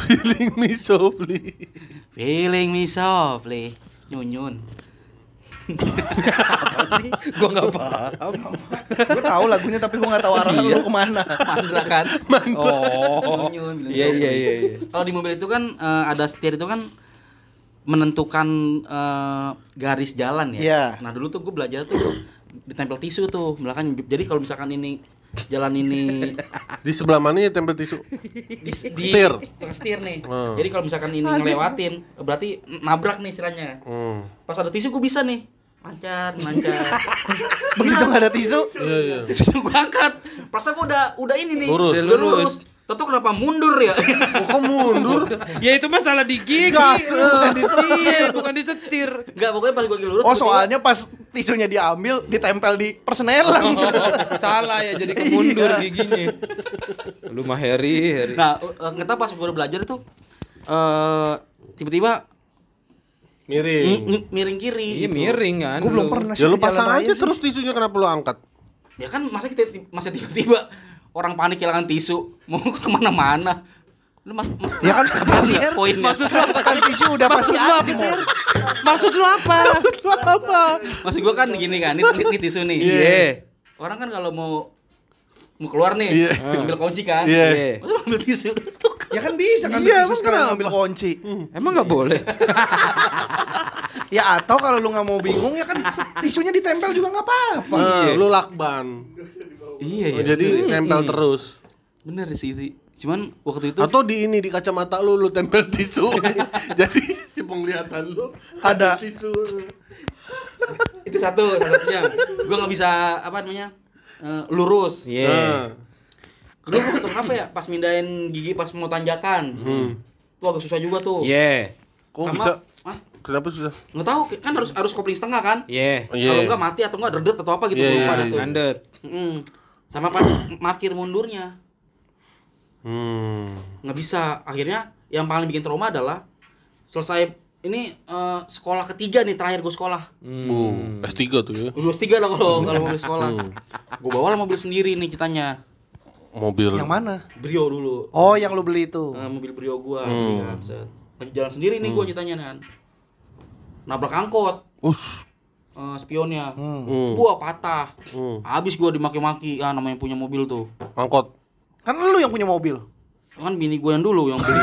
Feeling me softly. Feeling me softly. Nyunyun. Apa sih? Gua nggak paham. Gue tahu lagunya tapi gue nggak tahu arah lu ke mana. Mandra kan. Oh. Nyunyun, bilang Iya iya iya. iya. Kalau di mobil itu kan eh, ada setir itu kan menentukan eh, garis jalan ya. Iya. Nah dulu tuh gue belajar tuh ditempel tisu tuh belakangnya. Jadi kalau misalkan ini jalan ini Di sebelah mana ya tempel tisu? di, di Setir. setir nih. Hmm. Jadi kalau misalkan ini ngelewatin berarti nabrak nih istilahnya. Hmm. Pas ada tisu gue bisa nih lancar lancar. Begitu nggak ada tisu, Iya, iya. tisu gue angkat. Perasaan gue udah udah ini nih. Lurus. Udah lurus. lurus. Toto kenapa mundur ya? Oh, kok mundur? Ya itu masalah di gigi. Gas, Bukan di setir, bukan di setir. Enggak, pokoknya pas gue lagi lurus. Oh soalnya pas tisunya diambil ditempel di persenelang. Salah ya jadi kemundur Iya. giginya. Lu mah Harry, Harry. Nah, eh, kita pas gue belajar itu eh tiba-tiba Miring. mi- mi- miring kiri. Iya miring kan. Gue belum lu. pernah Ya lu pasang aja sih. terus tisunya kenapa lu angkat? Ya kan masa kita masa tiba-tiba orang panik kehilangan tisu mau ke mana-mana. Lu mas, mas Ya kan apa sih? Poinnya. Maksud lu apa kan tisu udah pasti ada. Maksud lu apa? Maksud gua kan gini kan, ini, ini, ini tisu nih. Iya. Orang kan kalau mau mau keluar nih, Iya. ambil kunci kan. Iya. Masa lu ambil tisu tuh. Ya kan bisa kan Iya, bisa emang sekarang ambil kunci. Emang nggak boleh? Ya atau kalau lu nggak mau bingung ya kan tisunya ditempel juga nggak apa-apa. Nah, lu lakban. Iya Oh, jadi nempel terus. Bener sih itu. Cuman waktu itu Atau di ini di kacamata lu lu tempel tisu. jadi si penglihatan lu Ada. tisu. itu satu satunya. Gua nggak bisa apa namanya? eh, lurus. Iya. Nah. Kedua gua ketemu apa ya? Pas mindahin gigi pas mau tanjakan. Hmm. Tuh agak susah juga tuh. Iya. Kok Sama- bisa? Hah? Kenapa susah? Nggak tahu kan harus harus kopling setengah kan? Iya. Oh, iya. Kalau enggak mati atau enggak redet atau apa gitu gua iya, lupa iya. tuh. Mm-mm. Sama pas parkir mundurnya Hmm. nggak bisa. Akhirnya yang paling bikin trauma adalah selesai ini eh, sekolah ketiga nih terakhir gue sekolah. Bu, S3 tuh ya. Lulus tiga lah kalau kalau mobil sekolah. Gue bawa lah mobil sendiri nih kitanya. Mobil. Yang mana? Brio dulu. Oh, yang lu beli itu. Eh, mobil Brio gua Hmm. set. Lagi jalan sendiri nih gua ceritanya kan. Nabrak angkot Us. Eh, spionnya. Hmm. Gua patah. Hmm. Habis gua dimaki-maki kan namanya punya mobil tuh. Angkot. Kan lu yang punya mobil. Kan bini gua yang dulu yang beli.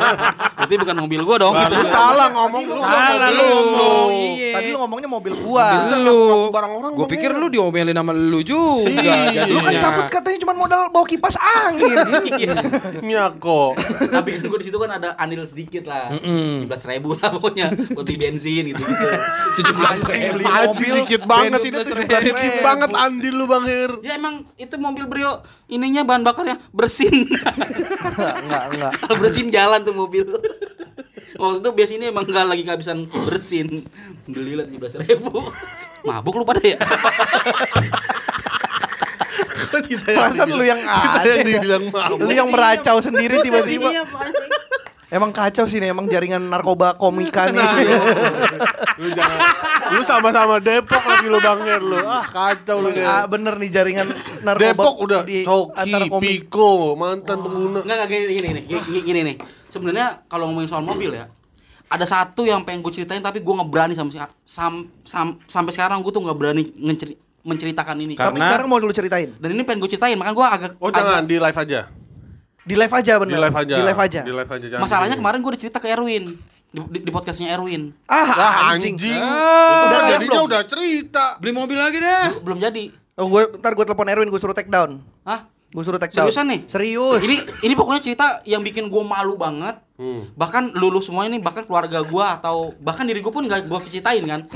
Berarti bukan mobil gua dong. Gitu. salah ngomong lu. Salah lu ngomong. Iya. Tadi lu ngomongnya mobil gua. lu. barang orang Gue pikir lu diomelin sama lu juga. Iya. Lu kan cabut katanya cuma modal bawa kipas angin. Iya. Miyako. Tapi kan gua di situ kan ada andil sedikit lah. 17 ribu lah pokoknya buat beli bensin gitu gitu. Anjing, beli Anjing mobil, dikit banget. Dikit 17.000. banget andil lu Bang. Ya emang itu mobil Brio ininya bahan bakarnya bersin. Enggak, enggak, enggak. Kalau bersin jalan tuh mobil. Waktu itu biasanya emang nggak lagi kehabisan bersin. Beli lah tujuh belas ribu. Mabuk lu pada ya? Kita yang Perasaan lu yang Kita ada. yang dibilang mabuk. Lu yang meracau sendiri tiba-tiba. Emang kacau sih nih, emang jaringan narkoba komika nih. Lu jangan. Lu sama-sama Depok lagi lu Bang lu. Ah, kacau lu. Ah, bener nih jaringan narkoba Depok udah di Coki, komik. Piko, mantan pengguna. Enggak, enggak gini gini gini, gini, gini nih. Sebenarnya kalau ngomongin soal mobil ya, ada satu yang pengen gue ceritain tapi gue nggak berani sama sam, sam, sampai sekarang gue tuh nggak berani ngeceri, menceritakan ini. Tapi Karena- sekarang mau dulu ceritain. Dan ini pengen gue ceritain, makanya gue agak Oh agak- jangan di live aja. Di live aja bener. Di live aja. Di live aja. Di live aja. jangan Masalahnya di- kemarin gue udah cerita ke Erwin di, di, di podcastnya Erwin. Ah, Ah, anjing. anjing. Ah, udah kan jadinya belum? udah cerita. Beli mobil lagi dah. Belum jadi. Oh, gue ntar gue telepon Erwin, gue suruh take down. Hah? Gue suruh take down. Seriusan nih? Serius. Ini ini pokoknya cerita yang bikin gue malu banget. Hmm. Bahkan lulu semua ini bahkan keluarga gue atau bahkan diri gue pun gak gue ceritain kan.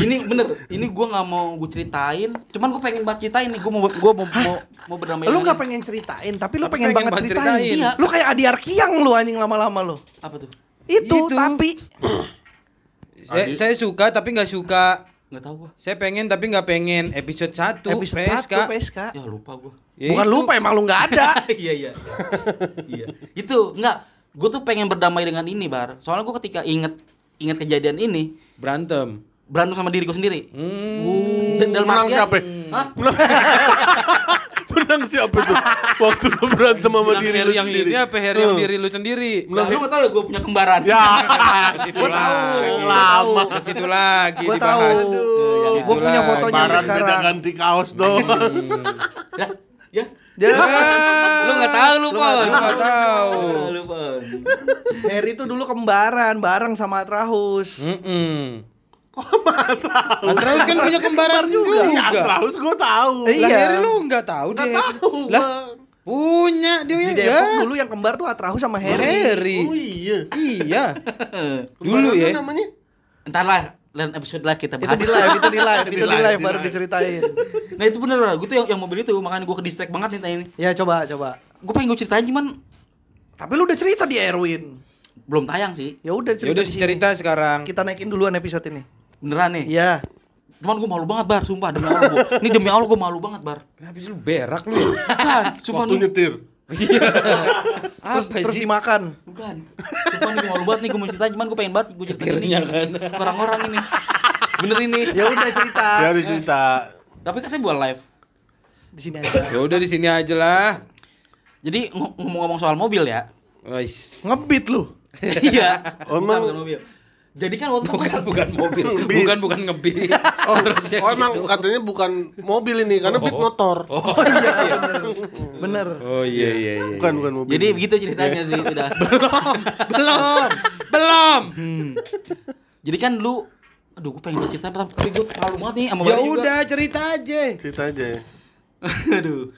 ini bener, ini gue nggak mau gue ceritain. Cuman gue pengen banget ceritain nih. Gue mau gue mau mau, mau berdamai. lu nggak pengen ceritain, tapi lu pengen, pengen banget ceritain. ceritain. Iya. Lu kayak Adi Arkiang lu anjing lama-lama lu. apa tuh? Itu, Itu. tapi Saya, saya suka tapi nggak suka. Nggak tahu gue. Saya pengen tapi nggak pengen episode 1 episode PSK. 1 PSK. Ya lupa gue. Ya Bukan itu. lupa emang lu nggak ada. iya iya. iya. Itu enggak. Gue tuh pengen berdamai dengan ini bar. Soalnya gue ketika inget inget kejadian ini berantem. Berantem sama diriku sendiri. Hmm. Dan dalam Menang artian- siapa? Hah? Menang siapa tuh? Waktu lu berantem sama Menang diri lu yang sendiri. ini apa Harry yang Hmm. diri lu sendiri? Nah, lu gak tau ya gue punya kembaran. Ya. Gua tahu. Lama. Ke situ lagi Gua dibahas. tahu. Gua punya fotonya sampai sekarang. beda ganti kaos dong. Ya, ya. Ya. Lu gak tahu lu, Lu Pon. Lu nggak tahu. Lu, Pon. Harry tuh dulu kembaran bareng sama Atrahus. Mm-mm. Atraus kan punya kembaran juga. Ya, terus gue tahu. Eh, Lah Iya. Harry lu nggak tahu deh. Tahu. Lah punya dia Di ya. Depok dulu yang kembar tuh Atrahus sama Harry. Harry. Oh iya. Iya. Dulu ya. namanya? Entar lah, lain episode lah kita Itu bahas. di live, itu di live, itu di live, baru diceritain. Nah itu bener gue tuh yang, yang mobil itu makanya gue ke distract banget nih tanya ini. Ya coba, coba. Gue pengen gue ceritain cuman Tapi lu udah cerita di Erwin. belum tayang sih. Ya udah Ya cerita. udah di sini. cerita sekarang. Kita naikin duluan episode ini. Beneran nih. Iya. Cuman gue malu banget bar, sumpah demi Allah gua. Ini demi Allah gue malu banget bar. Kenapa sih lu berak lu ya? Bukan, sumpah Waktu nih. nyetir. Terus, Apa terus sih? dimakan. Bukan. Sumpah nih gue malu banget nih gue mau ceritain cuman gue pengen banget gue ceritain Setirnya ini. kan. Orang-orang ini. Bener ini. Ya udah cerita. Ya dicerita. Tapi katanya buat live. Di sini aja. Ya udah di sini aja lah. Jadi ng- ngomong-ngomong soal mobil ya. Wais. Ngebit lu. iya. Oh, emang- bukan mobil. Jadi kan waktu itu Bukan gua- bukan mobil, bukan bukan ngebit. Oh, Harusnya oh emang gitu. katanya bukan mobil ini karena beat motor. Oh, Bener. oh iya iya iya. Bukan bukan mobil. Jadi begitu ceritanya sih udah. belum, belum. Jadi kan lu aduh gue pengen cerita tapi gue terlalu banget nih sama Ya udah cerita aja. cerita aja. aduh.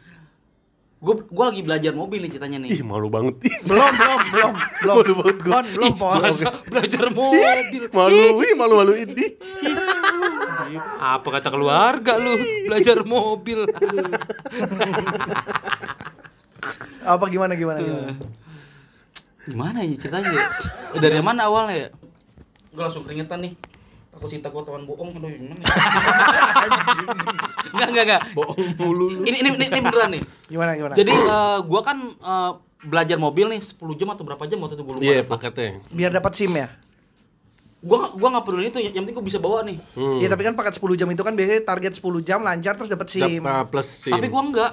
Gue gue lagi belajar mobil nih ceritanya nih. Ih malu banget. Belum, belum, belum, belum. malu banget gua. Pon, belum, pon. Masa belajar mobil. Malu, ih malu malu ini. Apa kata keluarga lu? Belajar mobil. Apa gimana gimana gimana? Gimana ya ceritanya? ya? Dari mana awalnya ya? Gue langsung keringetan nih. Takut cinta gue tawan bohong aduh gimana ya? Enggak, enggak, enggak. Bohong mulu lu. Ini, ini, ini, beneran nih. Gimana gimana? Jadi eh, gua kan eh, belajar mobil nih 10 jam atau berapa jam waktu itu gue lupa. Iya deh. paketnya. biar dapat SIM ya? Gua gua nggak peduli itu, yang penting gua bisa bawa nih. Hmm. Iya, tapi kan paket 10 jam itu kan biasanya target 10 jam lancar terus dapat SIM. Dapat plus SIM. Tapi gua enggak.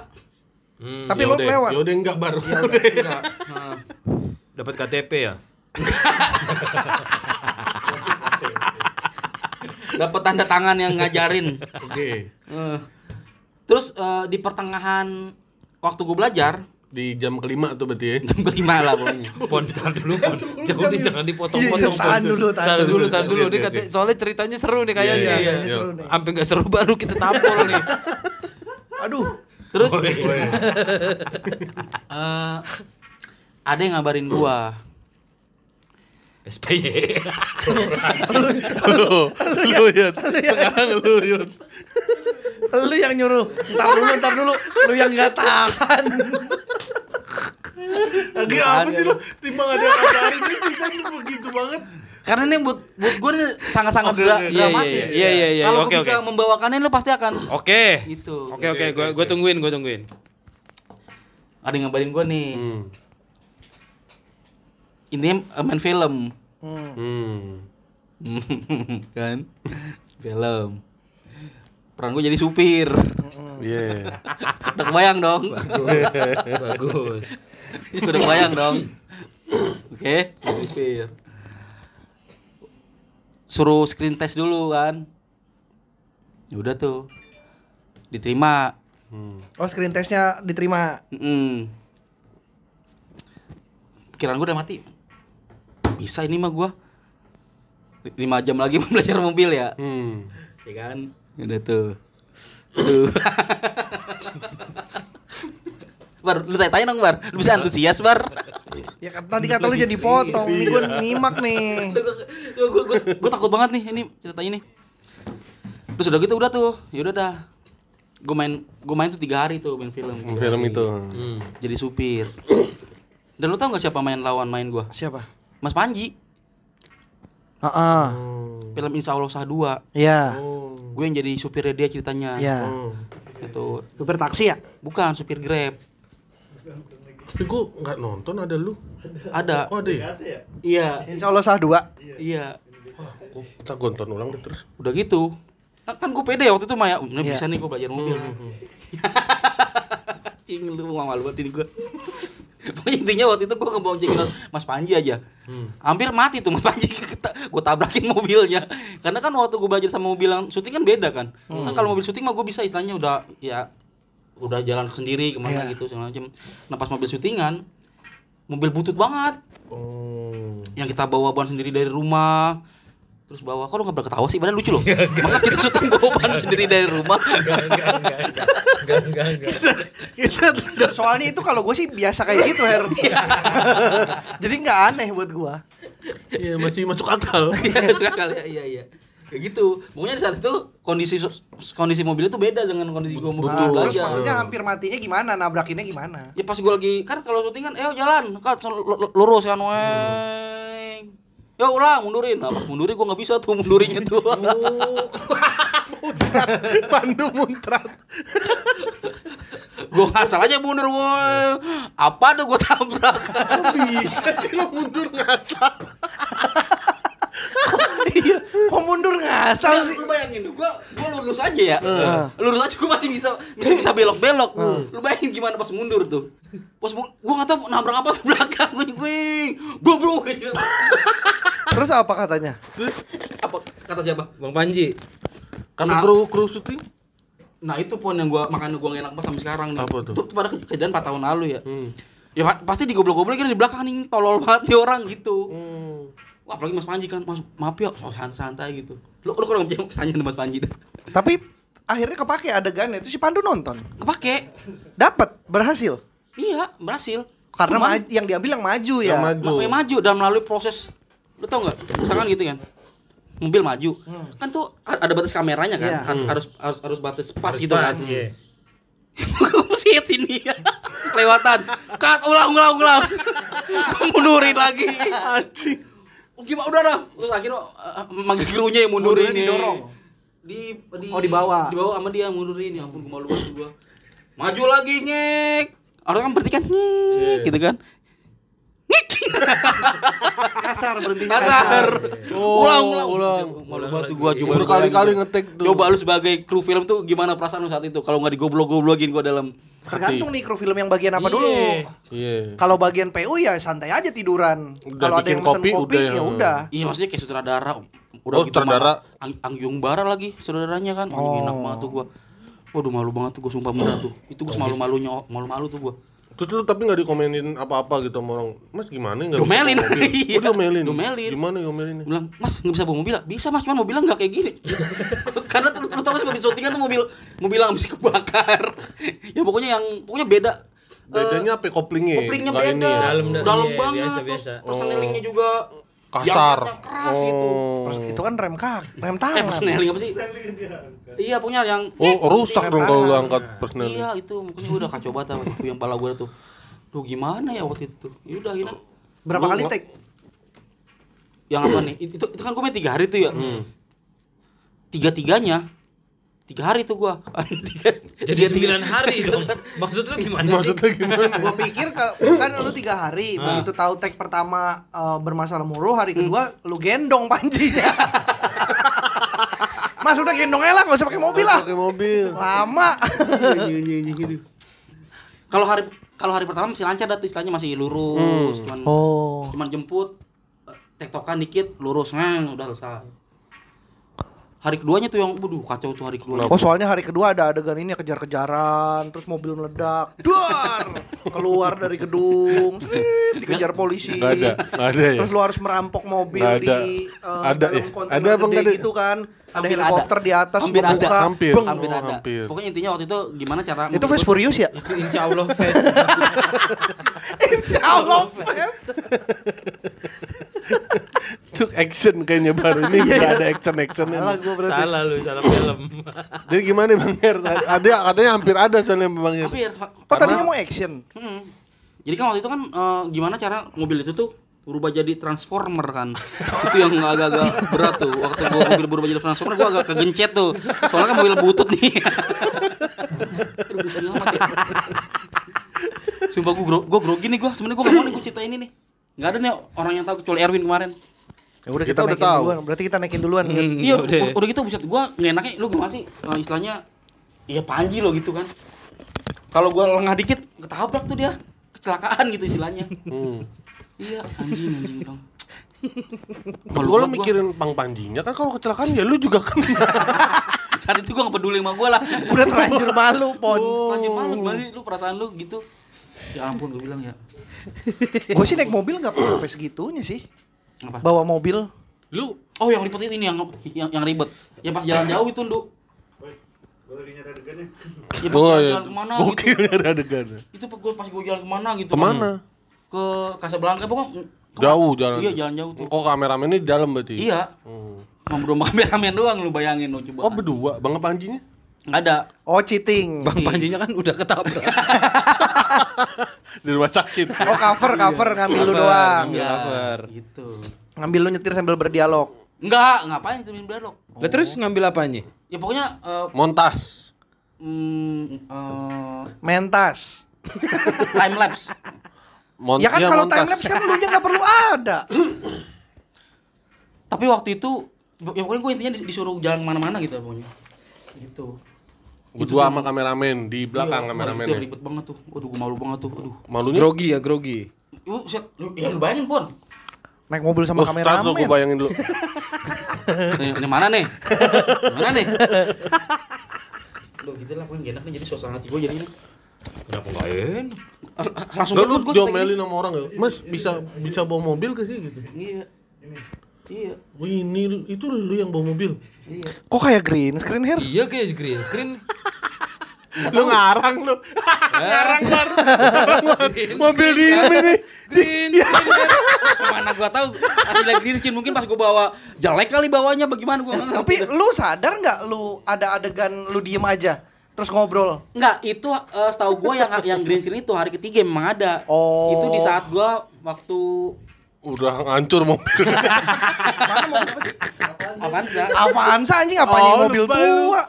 Tapi lo Yaudah, lewat. Yaudah enggak baru. Nah, Dapat KTP ya? dapat tanda tangan yang ngajarin. Oke. Eh, terus eh, di pertengahan waktu gua belajar Di jam kelima tuh berarti ya. jam kelima lah pokoknya. Pon, tahan dulu, Pon. Jangan nih, jangan dipotong-potong. Iya, tahan Pon. dulu, tahan Tahan dulu, tahan dulu. Oke, Ini oke, kata, oke. soalnya ceritanya seru nih kayaknya. Iya, iya, Iya, seru nih. Sampai nggak seru baru kita tampol nih. Aduh, Terus eh, ada yang ngabarin gua. SPY. Lu, lu Yud. Sekarang lu Yud. lu yang nyuruh. Ntar dulu, ntar dulu. Lu yang nggak tahan. Lagi apa sih lu? Timbang ada yang ngajarin ini ceritanya begitu banget. Karena ini buat buat gue sangat-sangat Oke, dra- oke. Iya, dramatis. iya, iya, iya. Kalau Oke, gua bisa oke. membawakannya lu pasti akan Oke. gitu. Oke, oke. Oke, Gue oke, gue oke. tungguin, gue tungguin. Ada yang ngabarin gue nih. Hmm. Intinya eh, main film. Hmm. Hmm. kan? film. Peran gue jadi supir. Iya. Udah kebayang dong. Bagus. Udah kebayang dong. Oke, supir. Suruh screen test dulu kan. Ya udah tuh. Diterima. Hmm. Oh, screen testnya diterima. Mm. Pikiran gue udah mati. Bisa ini mah gua. Lima jam lagi belajar mobil ya. Hmm. Ya kan? Udah tuh. Aduh. Bar, lu tanya-tanya dong, Bar. Lu bisa antusias, Bar. Ya kan tadi kata lu jadi potong. Nih gue nyimak nih. gue gue gue takut banget nih ini ceritanya nih. Terus udah gitu udah tuh. Ya udah dah. Gue main gue main tuh tiga hari tuh main film. Film itu. Jadi supir. Dan lu tau gak siapa main lawan main gua? Siapa? Mas Panji. Heeh. Film Insya Allah Sah 2 Iya. Oh. Gue yang jadi supirnya dia ceritanya Iya. Oh. Itu Supir taksi ya? Bukan supir Grab Tapi gua nggak nonton ada lu. Ada Oh ada ya? Iya Insya Allah sah dua. Iya Kita gua nonton ulang deh terus. Udah gitu Kan, kan gue pede waktu itu Maya Ini Iya. bisa nih gue belajar mobil Cing lu mau malu banget ini gue Pokoknya intinya waktu itu gue ngeboncengin Mas Panji aja. Hampir mati tuh Mas Panji. Gue tabrakin mobilnya. Karena kan waktu gue belajar sama mobil yang syuting kan beda kan. Kan kalau mobil syuting mah gue bisa istilahnya udah Ya udah jalan sendiri ke mana Iya. gitu segala macam. Nah pas mobil syutingan mobil butut banget. Oh. yang kita bawa ban sendiri dari rumah terus bawa kok lu nggak berketawa sih? Padahal lucu loh. Masa kita syuting bawa ban sendiri dari rumah? Soalnya itu kalau gue sih biasa kayak gitu Her. Jadi nggak aneh buat gue. Iya masih masuk akal. Iya, suka kali ya, iya iya. Kayak gitu. Pokoknya di saat itu kondisi kondisi mobil itu beda dengan kondisi gua mobil Nah, terus maksudnya hampir matinya gimana? Nabrakinnya gimana? ya pas gua lagi kan kalau syuting kan ayo jalan. Kan lu- lu- lurus kan weng ya ulang mundurin. Nah pas mundurin gua nggak bisa tuh mundurinnya tuh. Pandu muntrat. gua ngasal aja mundur woi. Apa tuh gua tabrak? Bisa kalau mundur ngaca. Iya, kok mundur ngasal Nah, sih? lu bayangin, gua gua lurus aja ya. Heeh. Lurus aja gua masih bisa bisa bisa belok-belok. Lu bayangin gimana pas mundur tuh. Pas mu- gua enggak tahu nabrak apa tuh belakang gua wing. Bro bro. Terus apa katanya? Apa kata siapa? Bang Panji. Kata Nah. kru kru syuting. Nah, itu pun yang gua makanya gua gak enak banget sampai sekarang nih. Apa tuh? Itu, pada ke- kejadian 4 tahun lalu ya. Hmm. Ya pa- pasti digoblok-goblokin di belakang nih tolol banget nih orang gitu. Hmm. Wah, apalagi Mas Panji kan, Mas, maaf ya, so santai-santai gitu. Lu, lu kalau ngomong tanya sama Mas Panji dah. Tapi akhirnya kepake adegannya itu si Pandu nonton. Kepake. Dapat, berhasil. Iya, berhasil. Karena Cuman- ma- yang diambil yang maju ya. Yang maju. Ma- maju dan melalui proses lu tau nggak misalkan gitu kan mobil maju kan tuh ada batas kameranya kan Iya. Ha- harus harus harus batas pas Harus gitu kan iya. Buset ini lewatan cut ulang ulang ulang mundurin lagi anjing gimana udah dah terus akhirnya uh, manggil krunya yang mundurin Mundurnya nih. didorong? di, di Oh, dibawa. dibawa sama dia mundurin ya ampun gua malu banget gua maju lagi ngek orang kan berarti kan ngek Iya. gitu kan Kasar berhentinya kasar. Oh, ulang, ulang, ulang. Malu tuh gua coba Berkali-kali ngetek tuh. Coba lu sebagai kru film tuh gimana perasaan lu saat itu kalau nggak digoblok-goblokin gua dalam Tergantung nih kru film yang bagian apa Iya. dulu. Iya. Kalau bagian PU ya santai aja tiduran. Kalau ada yang pesen kopi, kopi, udah ya udah. Iya maksudnya kayak sutradara udah Oh, gitu sutradara. Ang Anggyung Bara lagi saudaranya kan. Oh. enak banget tuh gua. Waduh malu banget tuh gua sumpah beneran tuh. Itu gua malu-malunya malu-malu tuh gua. Terus lu tapi nggak dikomenin apa-apa gitu sama orang. Mas gimana nggak bisa Domelin. bawa mobil? Iya. Oh, domelin. Domelin. Gimana domelin? bilang mas nggak bisa bawa mobil bisa mas cuman mobilnya nggak kayak gini karena terus terus tahu sih mobil syutingan tuh mobil mobil yang bisa kebakar ya pokoknya yang pokoknya beda Bedanya apa koplingnya? koplingnya Nggak beda ini ya? Dalam, dalam, dalam, iya, banget biasa, terus biasa. persnelingnya juga Kasar. diangkatnya keras gitu Oh. Terus itu kan rem kak, rem eh tangan. persneling apa sih iya pokoknya yang Oh, rusak dong kalau lu angkat personel. iya itu makanya gua udah kacau banget waktu itu yang pala gua tuh Duh gimana ya waktu itu ya udah akhirnya Berapa Lu kali take? yang apa nih itu itu kan gua main tiga hari tuh ya Hmm. tiga tiganya tiga hari tuh gua tiga, Jadi tiga- 9 hari dong. Maksud lu gimana sih? Maksudnya gimana? Gua pikir ka- kan lu tiga hari, begitu tahu tag pertama eh, bermasalah mulu, hari kedua lu gendong pancinya. Mas udah gendong aja lah, nggak usah pakai mobil lah. Pakai mobil. Lama. kalau hari kalau hari pertama masih lancar dah tuh istilahnya masih lurus cuman Oh. cuman jemput eh, tektokan dikit lurus neng udah selesai hari keduanya tuh yang waduh kacau tuh hari keduanya Oh soalnya hari kedua ada adegan ini kejar-kejaran, terus mobil meledak, dar, keluar dari gedung, srit, dikejar polisi. Nggak ada, nggak ada ya. Terus lu harus merampok mobil Nggak ada. di eh, Ada dalam ya? kontainer Ada apa gitu kan. Ada Hampir helikopter di atas hampir ada ngebuka, Hampir. hampir Oh, ada hampir. pokoknya intinya waktu itu gimana cara Itu Fast Furious ya? Itu insya Allah face. Insya Allah. Fast. Itu action kayaknya baru ini nggak ada action actionnya. Salah gua berarti. salah lu, salah film. Jadi gimana Bang Her? Ada katanya hampir ada soalnya Bang Her. hampir Oh tadinya mau action. Hmm. Jadi kan waktu itu kan eh, gimana cara mobil itu tuh berubah jadi transformer kan itu yang agak-agak berat tuh waktu gua mobil berubah jadi transformer gua agak kegencet tuh soalnya kan mobil butut nih Aduh, ya. sumpah gua, gro gua grogi nih gua sebenarnya gua gak mau nih gua cerita ini nih nggak ada nih orang yang tahu kecuali Erwin kemarin Ya udah Kita kita, udah tahu. duluan. Berarti kita naikin duluan. Hmm, iya udah. udah, udah gitu buset gua nggak enaknya lu gimana sih eh, istilahnya iya panji lo gitu kan kalau gua lengah dikit ketabrak tuh dia kecelakaan gitu istilahnya Hmm. Iya, anjing anjing dong. Kalau lu mikirin Pang Panjinya kan kalau kecelakaan ya lu juga kan. saat itu gua gak peduli sama gua lah. Udah terlanjur malu, Pon. Anjing malu gimana sih lu perasaan lu gitu. Ya ampun gua bilang ya. Gue sih naik mobil nggak pernah sampai segitunya sih. Apa? Bawa mobil. Lu oh yang ribet ini yang yang, yang ribet. Ya pas jalan jauh itu, Nduk. Ya pas Oh jalan, iya. jalan ke mana Gokil gitu. ada adegan. Itu pas gua pas gua jalan ke mana gitu. Ke mana? Ke Casablanca pokoknya. ke mana? Jauh jalan. Iya, jalan jauh tuh. Kok kameramennya di dalam berarti? Iya. Hmm. Ngobrol sama kameramen doang lu bayangin lu coba. Oh berdua, Bang Panjinya? Enggak ada. Oh cheating. Bang Panjinya kan udah ketabrak. Di rumah sakit. Oh cover cover ngambil lu doang. Ngambil cover. Gitu. Ngambil lu nyetir sambil berdialog. Enggak, ngapain itu minum dialog? Lah terus ngambil apanya? Ya pokoknya eh, Montas. mm, eh, Mentas. time lapse. Mon Ya kan iya, kalau time lapse kan lu nya nggak perlu ada. Tapi waktu itu ya pokoknya gue intinya dis- disuruh jalan ke mana-mana gitu pokoknya gitu Berdua sama kameramen di belakang Iya, kameramen itu ya. ribet banget tuh waduh gue malu banget tuh aduh Malunya Grogi ya, grogi. Lu, set, lu, ya lu bayangin pon Naik mobil sama Oh, start tuh gue kameramen. bayangin dulu. ini, ini mana nih mana nih Duh gitu lah pokoknya gak enak nih jadi suasana hati gue jadi ini. Kenapa enggak enak? Langsung gue diomelin sama orang ya, Mas bisa bisa bawa mobil ke sih gitu. iya iya Wih ini itu lu yang bawa mobil. iya Kok kayak green screen hair? Iya kayak green screen. Lu ngarang lu. ngarang bar. mobil di ini nih. Green mana gua tahu asli lagi green screen mungkin pas gua bawa jelek kali bawanya bagaimana gua nggak Tapi lu sadar nggak lu ada adegan lu diem aja terus ngobrol? Enggak, itu eh, setahu gua yang yang green screen itu hari ketiga memang ada. Oh. Itu di saat gua waktu Udah hancur mobil. Avanza Avanza anjing apanya Oh, mobil lupa tua?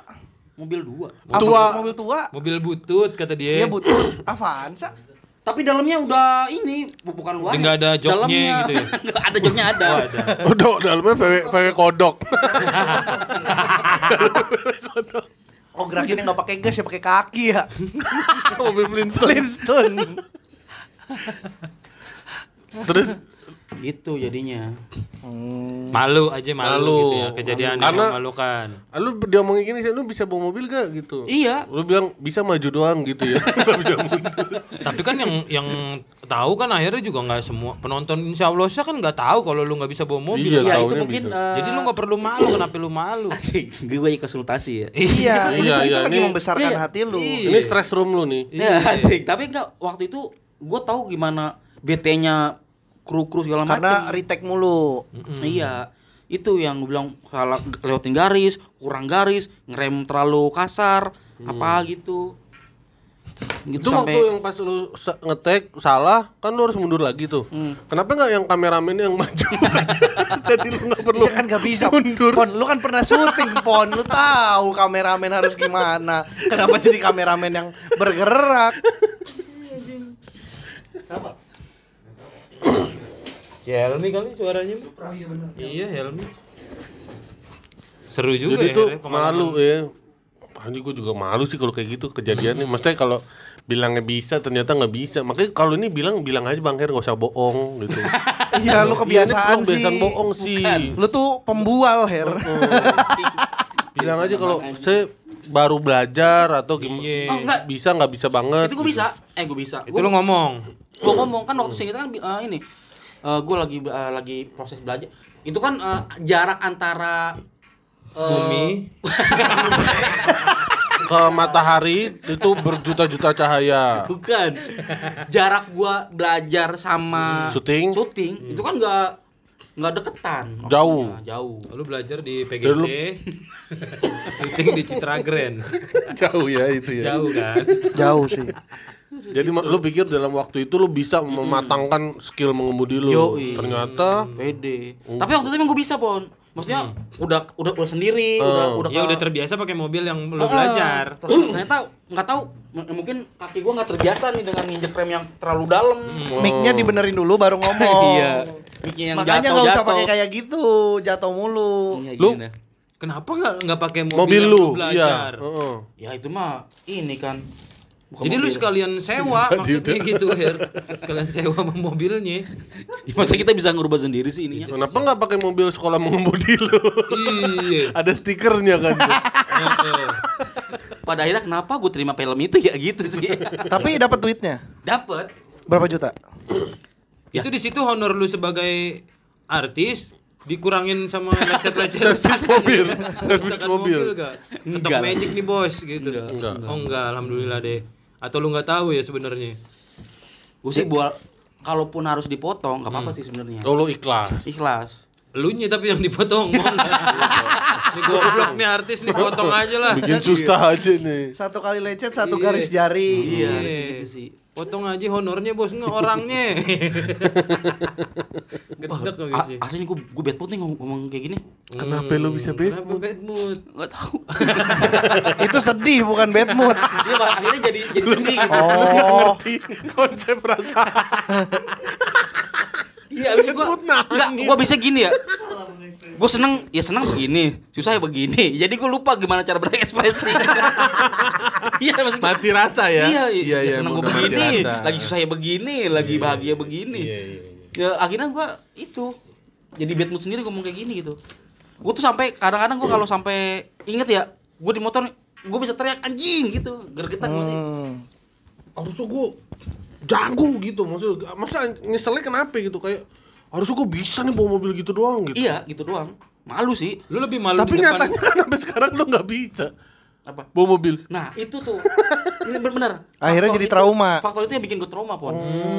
mobil dua. Apa Tua. mobil tua? Mobil butut kata dia. Iya butuh Avanza. Tapi dalamnya udah ini bu- bukan luar. Jadi nggak ada joknya gitu ya? Ada joknya ada. Oh, ada. Udah dalamnya VW, VW kodok. Oh gerakinnya nggak pakai gas ya pakai kaki ya. mobil Flintstone. Flintstone. Terus Gitu jadinya. Malu aja malu, Malu. gitu ya. Kejadian yang Karena- memalukan. ah, lu dia ngomongin gini sih, lu bisa bawa mobil gak gitu? Iya. Lu bilang bisa maju doang gitu ya. Nggak bisa mundur. Tapi kan yang yang tahu kan akhirnya juga nggak semua penonton Insya Allah kan nggak tahu kalau lu nggak bisa bawa mobil. Iya, Iya, itu mungkin bisa. eh, Jadi lu nggak perlu malu, kenapa lu malu? asik. Gue konsultasi ya. Iya, ini Iya, itu iya, lagi ini- membesarkan iya. hati lu. Iya. Ini stress room lu nih. Ya, asik. Tapi enggak waktu itu gue tahu gimana BT-nya kru-kru segala macam. Karena retake mulu. Iya. Itu yang gue bilang salah lewatin garis, kurang garis, ngerem terlalu kasar, apa gitu. Gitu Itu waktu yang pas lu ngetek salah, kan lu harus mundur lagi tuh. Hmm. Kenapa nggak yang kameramen yang maju? Jadi lu nggak perlu Iya kan gak bisa mundur. Pon, lu kan pernah syuting Pon Lu tahu kameramen harus gimana Kenapa jadi kameramen yang bergerak Si Helmi kali suaranya. Oh iya benar. Iya Helmi. Seru juga Jadi ya. tuh pengalaman. malu ya. Anjir gue juga malu sih kalau kayak gitu kejadiannya. Maksudnya kalau bilangnya bisa ternyata nggak bisa. Makanya kalau ini bilang bilang aja Bang Her gak usah bohong gitu. Iya lu kebiasaan Iya, ini sih kebiasaan bohong sih. Lu tuh pembual Her bilang aja kalau saya baru belajar atau gimana. Iya. Oh, enggak. Bisa nggak bisa banget. itu gue bisa. Eh gue bisa. Itu lu ngomong. Gue ngomong kan waktu sing kan eh, ini gue lagi eh, lagi proses belajar itu kan eh, jarak antara eh, Bumi. Ke matahari itu berjuta-juta cahaya. bukan jarak gua belajar sama Syuting? syuting itu kan nggak nggak deketan Jauh. maksudnya, jauh Lu belajar di Dan lu- PGC. syuting di Citra Grand. Jauh ya itu ya. Jauh kan? Jauh sih Jadi ma- lu pikir dalam waktu itu lu bisa mematangkan skill mengemudi lu. Yoi. Ternyata pede tapi waktu itu emang gue bisa pon maksudnya udah udah udah sendiri udah udah Ya udah terbiasa pakai mobil yang lu Heeh. belajar. Terus ternyata nggak tahu m- mungkin kaki gua nggak terbiasa nih dengan nginjek rem yang terlalu dalam Mic-nya dibenerin dulu baru ngomong iya Mic-nya yang Makanya nggak usah pakai kayak gitu Jatuh mulu Iya, Lu- gini. Kenapa nggak nggak pakai mobil, mobil yang lu, iya. belajar? Heeh. Ya itu mah ini kan. Bukan Jadi lu mobil. sekalian sewa maksudnya udah. gitu Her. Sekalian sewa sama mobilnya. Ya, masa kita bisa ngerubah sendiri sih ininya? Kenapa nggak pakai mobil sekolah mengemudi lu? Iya. Ada stikernya kan. Pada akhirnya kenapa gue terima film itu ya gitu sih. Tapi dapat duitnya Dapat. Berapa juta? Itu di situ honor lu sebagai artis dikurangin sama lecet-lecet Servis mobil. Servis mobil. mobil gak? Ketok Enggak. magic nih bos gitu. Enggak. Oh enggak, alhamdulillah deh. Atau lu nggak tahu ya sebenarnya? Gue sih buat kalaupun harus dipotong nggak apa-apa sih sebenarnya. Oh lu ikhlas. Ikhlas. Lu nya tapi yang dipotong. Ini goblok nih artis nih potong aja lah. Bikin susah aja nih. Satu kali lecet, satu garis jari Iya, Iya. gitu sih. Potong aja honornya bos nggak orangnya. Gedek A- sih. asli nih gue gue bad mood nih ngomong, ngomong kayak gini. Kenapa lu bisa bad Kenapa bad mood? Nggak tahu. Itu sedih bukan bad mood Dia malah akhirnya jadi jadi sedih gitu. Oh Konsep perasaan. Iya, abis itu gua enggak, gua bisa gini ya. Gue seneng ya seneng begini susah ya begini jadi gue lupa gimana cara berekspresi iya maksud gua, Mati rasa ya. iya, iya, iya, seneng gue begini rasa. lagi susah ya begini lagi bahagia begini Iya, iya, iya. ya akhirnya gue itu jadi bad mood sendiri ngomong kayak gini gitu gue tuh sampai kadang-kadang gue kalau sampai inget ya gue di motor gue bisa teriak anjing gitu gergetan gua sih Hmm. Harusnya gue jago gitu maksudnya. Masa nyeselnya kenapa gitu kayak harusnya gue bisa nih bawa mobil gitu doang gitu. iya gitu doang malu sih Lu lebih malu Tapi nyatanya kan sampai sekarang lo nggak bisa apa bawa mobil. Nah itu tuh Ini bener Akhirnya jadi itu- trauma. Faktor itu yang bikin gue trauma pon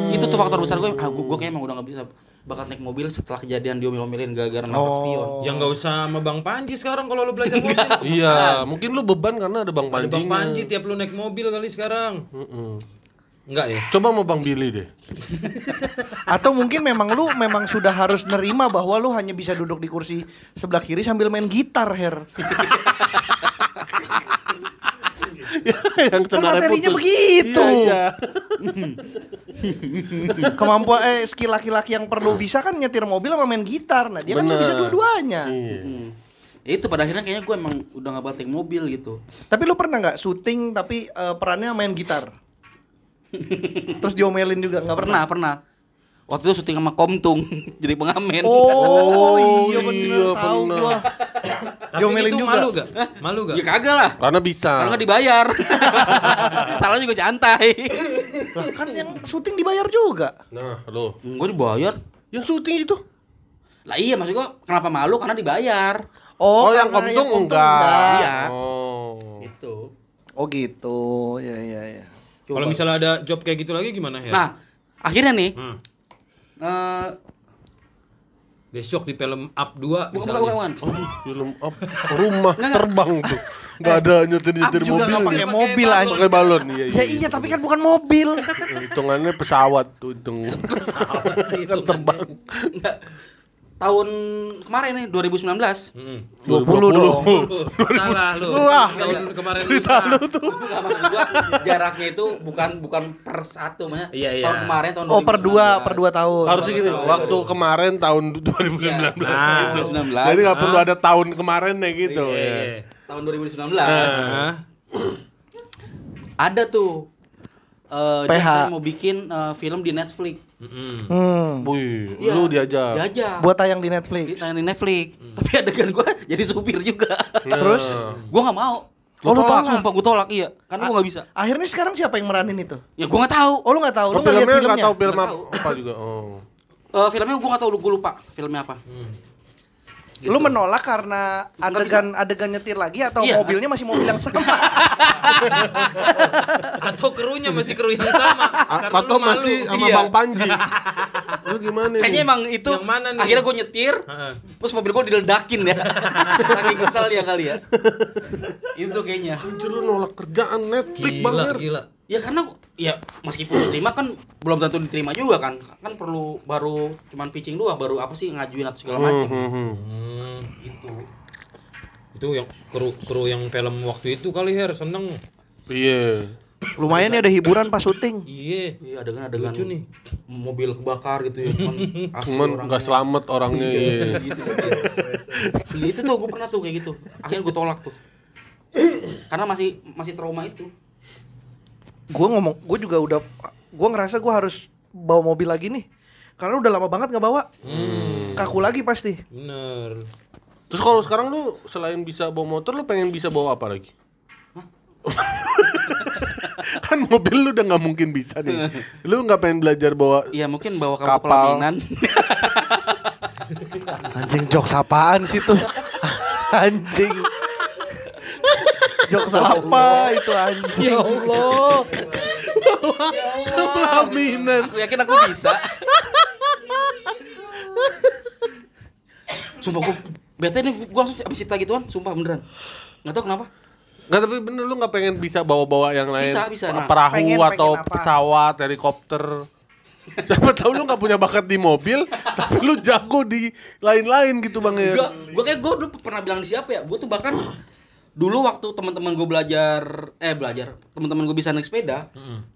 Itu tuh faktor besar gue Ah gue, gue kayaknya emang udah gak bisa Bakal naik mobil setelah kejadian diomel-omelin Gara-gara nabrak Oh. spion Yang nggak usah sama Bang Panji sekarang kalau lu belajar mobil. Iya, mungkin lu beban karena ada Bang Ada Panji. Bang Panji tiap lu naik mobil kali sekarang. Enggak ya? Coba mau Bang Billy deh. Atau mungkin memang lu memang sudah harus nerima bahwa lu hanya bisa duduk di kursi sebelah kiri sambil main gitar, Her. yang Kan materinya putus. begitu. Iya, Kemampuan eh skill laki-laki yang perlu bisa kan nyetir mobil sama main gitar. Nah, dia kan nggak bisa Bener. dua-duanya. iya. Hmm. Itu pada akhirnya kayaknya gue emang udah gak banting mobil gitu Tapi lu pernah nggak syuting tapi eh, perannya main gitar? Terus diomelin juga nggak pernah? Pernah, pernah Waktu itu syuting sama Komtung Jadi pengamen Oh, iya bener iya, tahu pernah. gua. Tapi Diomelin itu juga. malu gak? Malu gak? Ya kagak lah Karena bisa. Karena gak dibayar Salah juga santai Lah, kan yang syuting dibayar juga. Nah, lo. Gue dibayar Yang syuting itu? Lah iya maksud gue kenapa malu karena dibayar Oh, yang karena komtung komtung enggak. Iya. Oh. Gitu Oh gitu. Ya ya ya. Kalau misalnya ada job kayak gitu lagi gimana ya? Nah akhirnya nih Hmm. eh, Besok di film Up 2 bukan, misalnya. bukan, bukan, bukan. Film apa? Rumah Enggak, enggak. terbang tuh. Enggak ada nyetir-nyetir Up juga mobil. nggak pakai mobil aja. Pakai balon. Iya, iya. Ya iya tapi kan bukan mobil. Hitungannya pesawat tuh hitung. Pesawat sih kan terbang. Enggak. Tahun kemarin nih 2019 Hmm. 20 dong. Salah lu. Wah, Tahun kemarin cerita lusa. lu tuh. Enggak maksud gua jaraknya itu bukan bukan per satu maksudnya Iya, iya. tahun kemarin tahun Oh per 2019. dua per dua tahun. Harusnya gini, waktu kemarin tahun 2019 Nah, gitu. 2019. Jadi nggak perlu ada tahun kemarin ya gitu Iya, ya. iya. tahun 2019 Hah? ada tuh eh dia PH. katanya mau bikin eh, film di Netflix Mm-mm. Hmm. Wih, Iya. lu diajak. diajak Buat tayang di di Netflix. tayang di Netflix tapi adegan gua jadi supir juga Terus gua nggak mau Oh, lu Gua tolak, tolak? sumpah gua tolak iya karena gua nggak bisa akhirnya sekarang siapa yang meranin itu? ya gua nggak tahu Oh lu nggak tahu, lu Oh, nggak lihat filmnya filmnya? tahu film Nggak apa, juga. Oh. Eh, filmnya gua nggak tahu gua lupa filmnya apa Lu menolak karena adegan adegan nyetir lagi atau Iya. mobilnya masih mobil yang sama? Atau krunya masih kru yang sama. A- Karena Atau masih sama Iya. Bang Panji. lu gimana nih? kayaknya emang itu Yang mana nih? akhirnya gua nyetir terus mobil gua diledakin ya saking kesel dia kali ya itu kayaknya Anjir lu nolak kerjaan Netflix Gila, Bang Her. gila. Ya karena ya meskipun diterima kan belum tentu diterima juga kan. Kan perlu baru cuman pitching doang, baru apa sih ngajuin atau segala macam. Hmm, hmm, hmm. Hmm. Gitu. Itu yang kru kru yang film waktu itu kali Her seneng. Iya. Lumayan ya ada hiburan pas syuting. Iya. Iya adegan-adegan Lucu nih. mobil kebakar gitu ya. Cuman, Cuman nggak selamat orangnya. Iya, Iya. gitu, gitu. itu tuh gue pernah tuh kayak gitu. Akhirnya gue tolak tuh. Karena masih masih trauma itu. Gue ngomong, gue juga udah, gue ngerasa gue harus bawa mobil lagi nih. Karena udah lama banget nggak bawa. Hmm. Kaku lagi pasti. Bener. Terus kalau sekarang lu selain bisa bawa motor, lu pengen bisa bawa apa lagi? kan mobil lu udah nggak mungkin bisa nih. Lu nggak pengen belajar bawa Iya mungkin bawa Kapal. pelaminan. Anjing jokes apaan sih tuh? Anjing. Jokes apa itu anjing? Ya Allah. pelaminan. aku yakin aku bisa. Sumpah gue bete nih gue langsung abis cerita gituan, sumpah beneran. Nggak tahu kenapa. Nggak tapi bener lu nggak pengen bisa bawa-bawa yang lain? Bisa, bisa, nah. Perahu Pengen, atau pengen apa? pesawat, helikopter. Siapa tahu lu nggak punya bakat di mobil, tapi lu jago di lain-lain gitu bang ya. Enggak, gue kayak gue dulu pernah bilang di siapa ya? Gue tuh bahkan dulu waktu teman-teman gue belajar eh belajar teman-teman gue bisa naik sepeda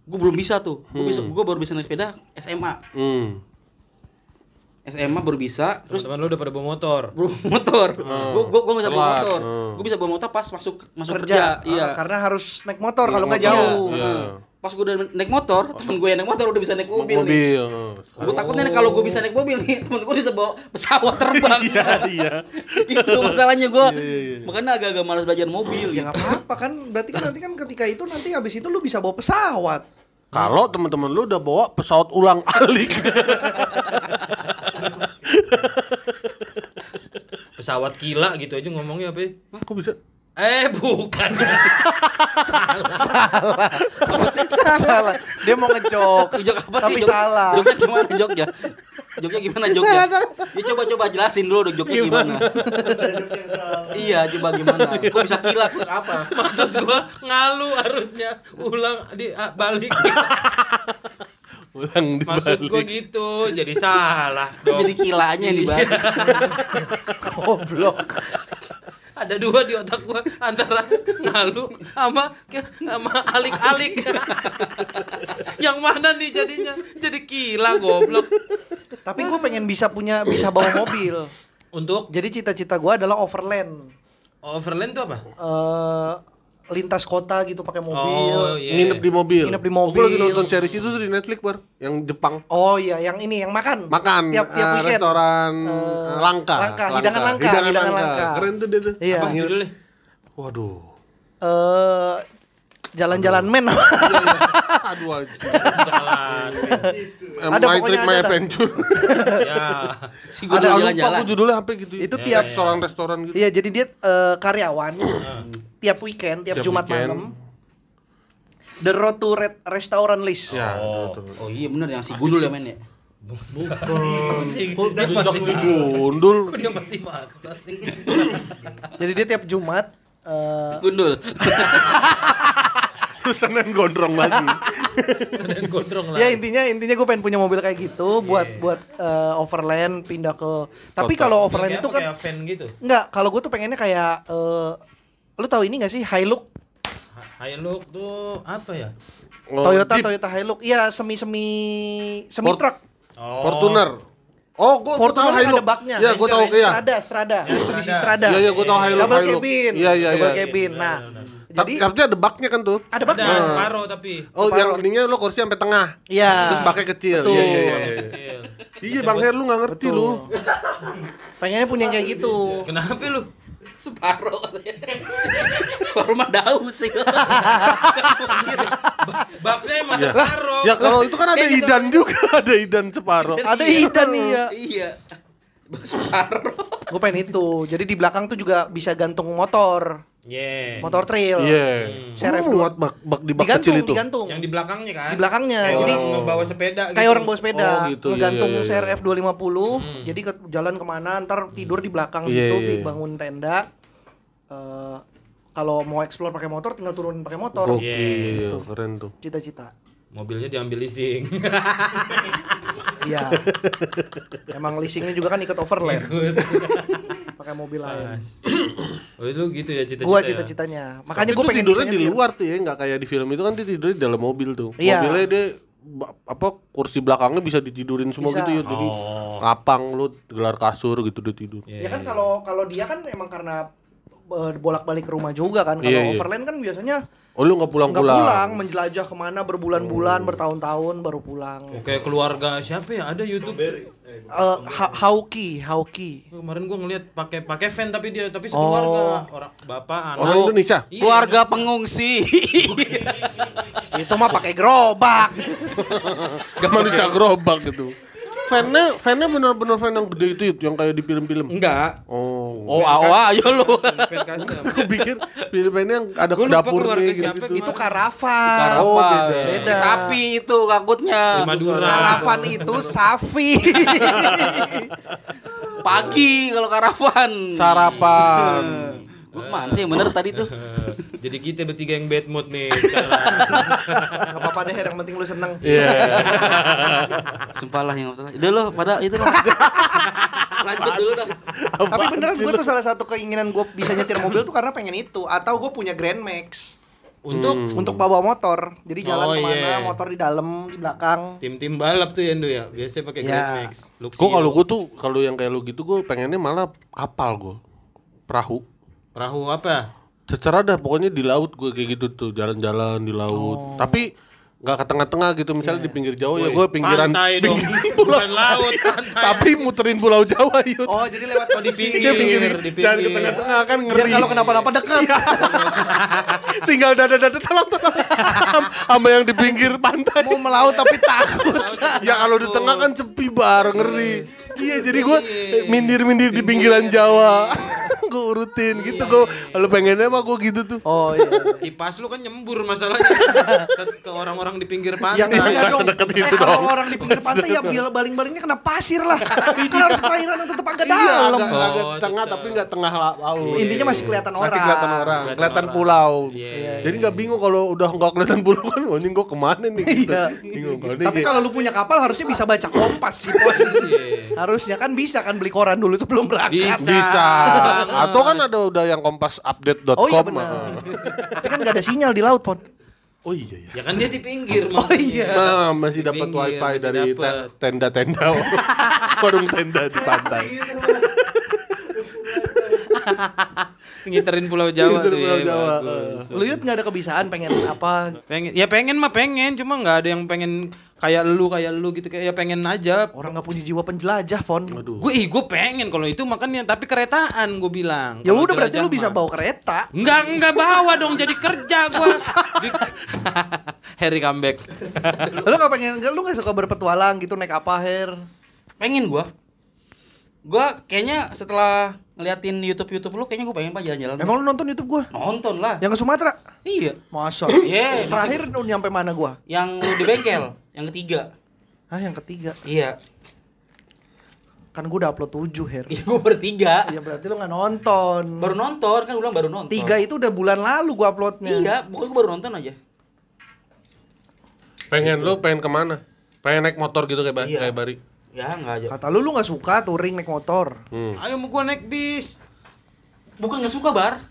gue belum bisa tuh gue bisa gue baru bisa naik sepeda SMA Hmm. SMA baru bisa, terus Teman-teman lu udah pada bawa motor. bawa motor. Gua gua gua bisa bawa motor. Hmm. Gua bisa bawa motor pas masuk masuk kerja, kerja. Iya. Ah, karena harus naik motor kalau nggak jauh Iya. Pas gua udah naik motor, temen gue yang naik motor udah bisa naik mobil, nih. Mobil. heeh. Gue takutnya nih kalau gue bisa naik mobil nih, temen gue bisa bawa pesawat terbang. Iya, iya. itu masalahnya gue. Makanya agak-agak malas belajar mobil. ya nggak apa-apa kan berarti kan nanti kan ketika itu nanti habis itu lu bisa bawa pesawat Kalau teman-teman lu udah bawa pesawat ulang alik. Pesawat gila gitu aja ngomongnya apa? ya? Kok bisa? Eh, bukan. salah dia mau ngejok Jok apa sih? tapi Jok- salah Joknya gimana joknya? Joknya gimana joknya? Ya coba coba jelasin dulu dong joknya gimana. iya, coba gimana? Kok bisa kilat tuh apa? Maksud gua ngalu harusnya ulang di ah, balik. Ulang Maksud gua gitu, jadi salah. Dong. jadi kilanya nih, Bang? goblok Ada dua di otak gua antara ngalu sama sama alik-alik. Yang mana nih jadinya? Jadi gila goblok. tapi gue pengen bisa punya bisa bawa mobil Untuk jadi cita-cita gue adalah overland overland tuh apa? eh lintas kota gitu pakai mobil Oh, iya. Nginep di mobil. Nginep di Aku mobil. lagi nonton series itu tuh di Netflix, Bar. Yang Jepang. Oh iya, yang ini yang makan. Makan tiap tiap weekend. restoran eh, langka. langka, hidangan langka, hidangan langka. Keren tuh dia tuh. Iya. Apa judulnya? Waduh. Eh jalan-jalan men. Aduh anjing. Jalan. Ada, My pokoknya Trip My. Adventure. ya. Si lupa jalan-jalan. aku judulnya sampai gitu. Itu Ya, tiap- ya, restoran-restoran gitu. Iya, jadi dia eh, karyawan tiap weekend, tiap, Tiap Jumat weekend. malam. The Road to Red Restaurant List. Ya, Oh. Oh iya bener yang si Gundul ya main ya. Kok sih? Dia masih si gundul. Kok dia masih maksa sih? Jadi dia tiap Jumat eh, Gundul. Terus Senin gondrong lagi. Dan gondrong lah. ya intinya intinya gue pengen punya mobil kayak gitu buat buat eh, overland pindah ke tapi kalau overland itu kan kayak van gitu. enggak kalau gue tuh pengennya kayak eh, lu tahu ini gak sih Hilux Hilux tuh apa ya? Oh, Toyota Jeep, Toyota Hilux iya semi semi Ford- truck Oh. Fortuner. Oh, gua, gua tahu Fortuner kan Hilux. ada baknya Iya, gua tahu ya. Strada Strada Mitsubishi Strada Iya, iya, gua tahu Hilux. double Hilux. cabin Iya, iya, double iya. cabin nah Tapi jadi tapi ada baknya kan tuh. ada Ada baknya separuh tapi. Oh, Separuh. yang ininya lo kursi sampai tengah. iya Terus baknya kecil. Betul. Iya, iya, iya, iya. Kecil. Iya, Bang Her lu nggak ngerti Betul. lu. pengennya punya yang kayak gitu Kenapa lu? Separuh katanya. Separuh mah daus sih. Baksnya emang Iya. separuh. Ya kalau itu kan ada Kayaknya idan juga, ada idan separuh. ada idan nih ya Iya. Bak separuh. gue pengen itu jadi di belakang tuh juga bisa gantung motor Yeah. motor trail Iya. CRF Kamu muat bak bak di bak digantung kecil itu. digantung Yang di belakangnya kan? Di belakangnya, Kayak jadi- orang ngebawa sepeda gitu. kayak orang bawa sepeda Oh, gitu, iya, ngegantung iya, iya. CRF 250 jadi ke jalan ke mana ntar tidur di belakang Iya, gitu iya, iya. bangun tenda Eh, kalau mau explore pakai motor tinggal turunin pakai motor Gokil, keren tuh. cita-cita Mobilnya diambil leasing. iya emang leasingnya juga kan ikut overland pakai mobil lain oh itu gitu ya cita-cita. gua ya? cita-citanya makanya Tapi gue pengen tidurnya di luar tuh ya, nggak kayak di film itu kan dia tidurnya di dalam mobil tuh. Iya. Mobilnya dia apa kursi belakangnya bisa ditidurin semua Bisa. gitu ya. Jadi Oh. lapang lu gelar kasur gitu dia tidur. Iya, ya kan iya. kalau kalau dia kan emang karena bolak-balik ke rumah juga kan kalau Iya, iya. overland kan biasanya Oh lu nggak nggak pulang-pulang? pulang menjelajah ke mana berbulan-bulan bertahun-tahun baru pulang Oke, keluarga siapa ya? Ada YouTube. Eh, Ha- Hauki Hauki Kemarin gua ngeliat pakai pakai van tapi dia tapi sekeluarga orang bapak anak. Orang Indonesia? Iya, Keluarga Indonesia. pengungsi. itu mah pakai gerobak Gak manusia gerobak gitu. Fannya, fannya bener-bener fan yang gede itu yang kayak di film-film. Enggak. Oh, Oh, awa ayo lu. Aku pikir film-filmnya yang ada Gua dapurnya keluarga gitu, siapa gitu. itu karavan Sarapan. Oh, beda. Beda. Sapi itu kakutnya. Madura. karavan itu sapi Pagi kalau karavan. Sarapan. Lu mana sih yang bener tadi tuh? Jadi kita bertiga yang bad mood nih. nggak apa-apa deh yang penting lu seneng Iya. Sumpah lah yang masalah. Udah lo pada itu lah. Lanjut dulu dah. tapi beneran gue tuh salah satu keinginan gue bisa nyetir mobil tuh karena pengen itu atau gue punya Grand Max Untuk Untuk bawa motor. Jadi jalan Oh, ke mana, iya. motor di dalam, di belakang. tim-tim balap tuh ya Ndo ya. Biasanya pakai Ya. Grand Max. Luxio. Gue kalau gue tuh kalau yang kayak lu gitu gue pengennya malah kapal gue, perahu. Perahu apa? Secara dah pokoknya di laut gue kayak gitu tuh jalan-jalan di laut. Tapi nggak ke tengah-tengah gitu misalnya di pinggir Jawa ya gue pinggiran Pantai dong. Bukan laut, pantai. tapi muterin pulau Jawa yuk. Oh, jadi lewat Oh, di posisi. pinggir, di Jangan ke pinggir. tengah-tengah kan Biar ngeri. kalau kenapa-napa dekat. Tinggal dada-dada tolong tolong. Sama yang di pinggir pantai. Mau melaut tapi takut. ya kalau di tengah kan sepi bar ngeri. Iya jadi gue mindir-mindir di pinggiran Jawa. Gue urutin gitu gue. Kalau pengennya mah gue gitu tuh. Oh iya. Kipas lu kan nyembur masalahnya ke, ke orang-orang di pinggir pantai. Yang enggak nggak dong. sedekat Eh, itu kalau dong. orang di pinggir pantai ya baling-balingnya kena pasir lah. kan harus perairan yang tetap agak Iya, dalam. agak, agak Oh, tengah tetap. tapi nggak tengah la- laut. Intinya masih kelihatan orang. Masih kelihatan orang, kelihatan pulau. Jadi nggak bingung kalau udah nggak kelihatan pulau kan, oh, ini gue ke mana nih? Gitu. Iya. Bingung. Ini Tapi kalau lu punya kapal harusnya bisa baca kompas sih. Harusnya kan bisa kan beli koran dulu sebelum berangkat. Bisa. Atau kan ada udah yang kompasupdate.com. Oh iya benar. Tapi kan gak ada sinyal di laut, Pon. Oh iya ya. Ya kan dia di pinggir Oh iya. Nah, masih dapat wifi masih dari dapet. tenda-tenda warung tenda di pantai. Ngiterin Pulau Jawa Ngiterin tuh Pulau ya, Jawa, bagus. Lu Yud gak ada kebiasaan pengen apa? Pengen ya pengen mah pengen, cuma nggak ada yang pengen kayak lu kayak lu gitu kayak ya pengen aja. Orang gak punya jiwa penjelajah, Pon. Aduh. Gue ih gue pengen kalau itu makanya tapi keretaan gue bilang. Ya udah berarti lu bisa mah. bawa kereta. Enggak, enggak bawa dong jadi kerja gua. Di- Harry comeback. Lu gak pengen, lu gak suka berpetualang gitu naik apa, Her? Pengen gua. Gua kayaknya setelah ngeliatin YouTube YouTube lu kayaknya gua pengen pak jalan-jalan. Emang lu nonton YouTube gua? nonton lah. Yang ke Sumatera? Iya. Masa? Iya, Terakhir lu nyampe mana gua? Yang lu di bengkel, yang ketiga. Ah, yang ketiga. Iya. Kan gua udah upload 7, Her. Iya gua bertiga. Ya berarti lu gak nonton. Baru nonton kan ulang baru nonton. Tiga itu udah bulan lalu gua uploadnya. Iya, bukan gua baru nonton aja. Pengen lu pengen ke mana? Pengen naik motor gitu kayak, Iya. kayak Bari. Ya enggak aja. Kata lu lu gak suka touring naik motor. Hmm. Ayo mau gua naik bis. Bukan nggak suka bar.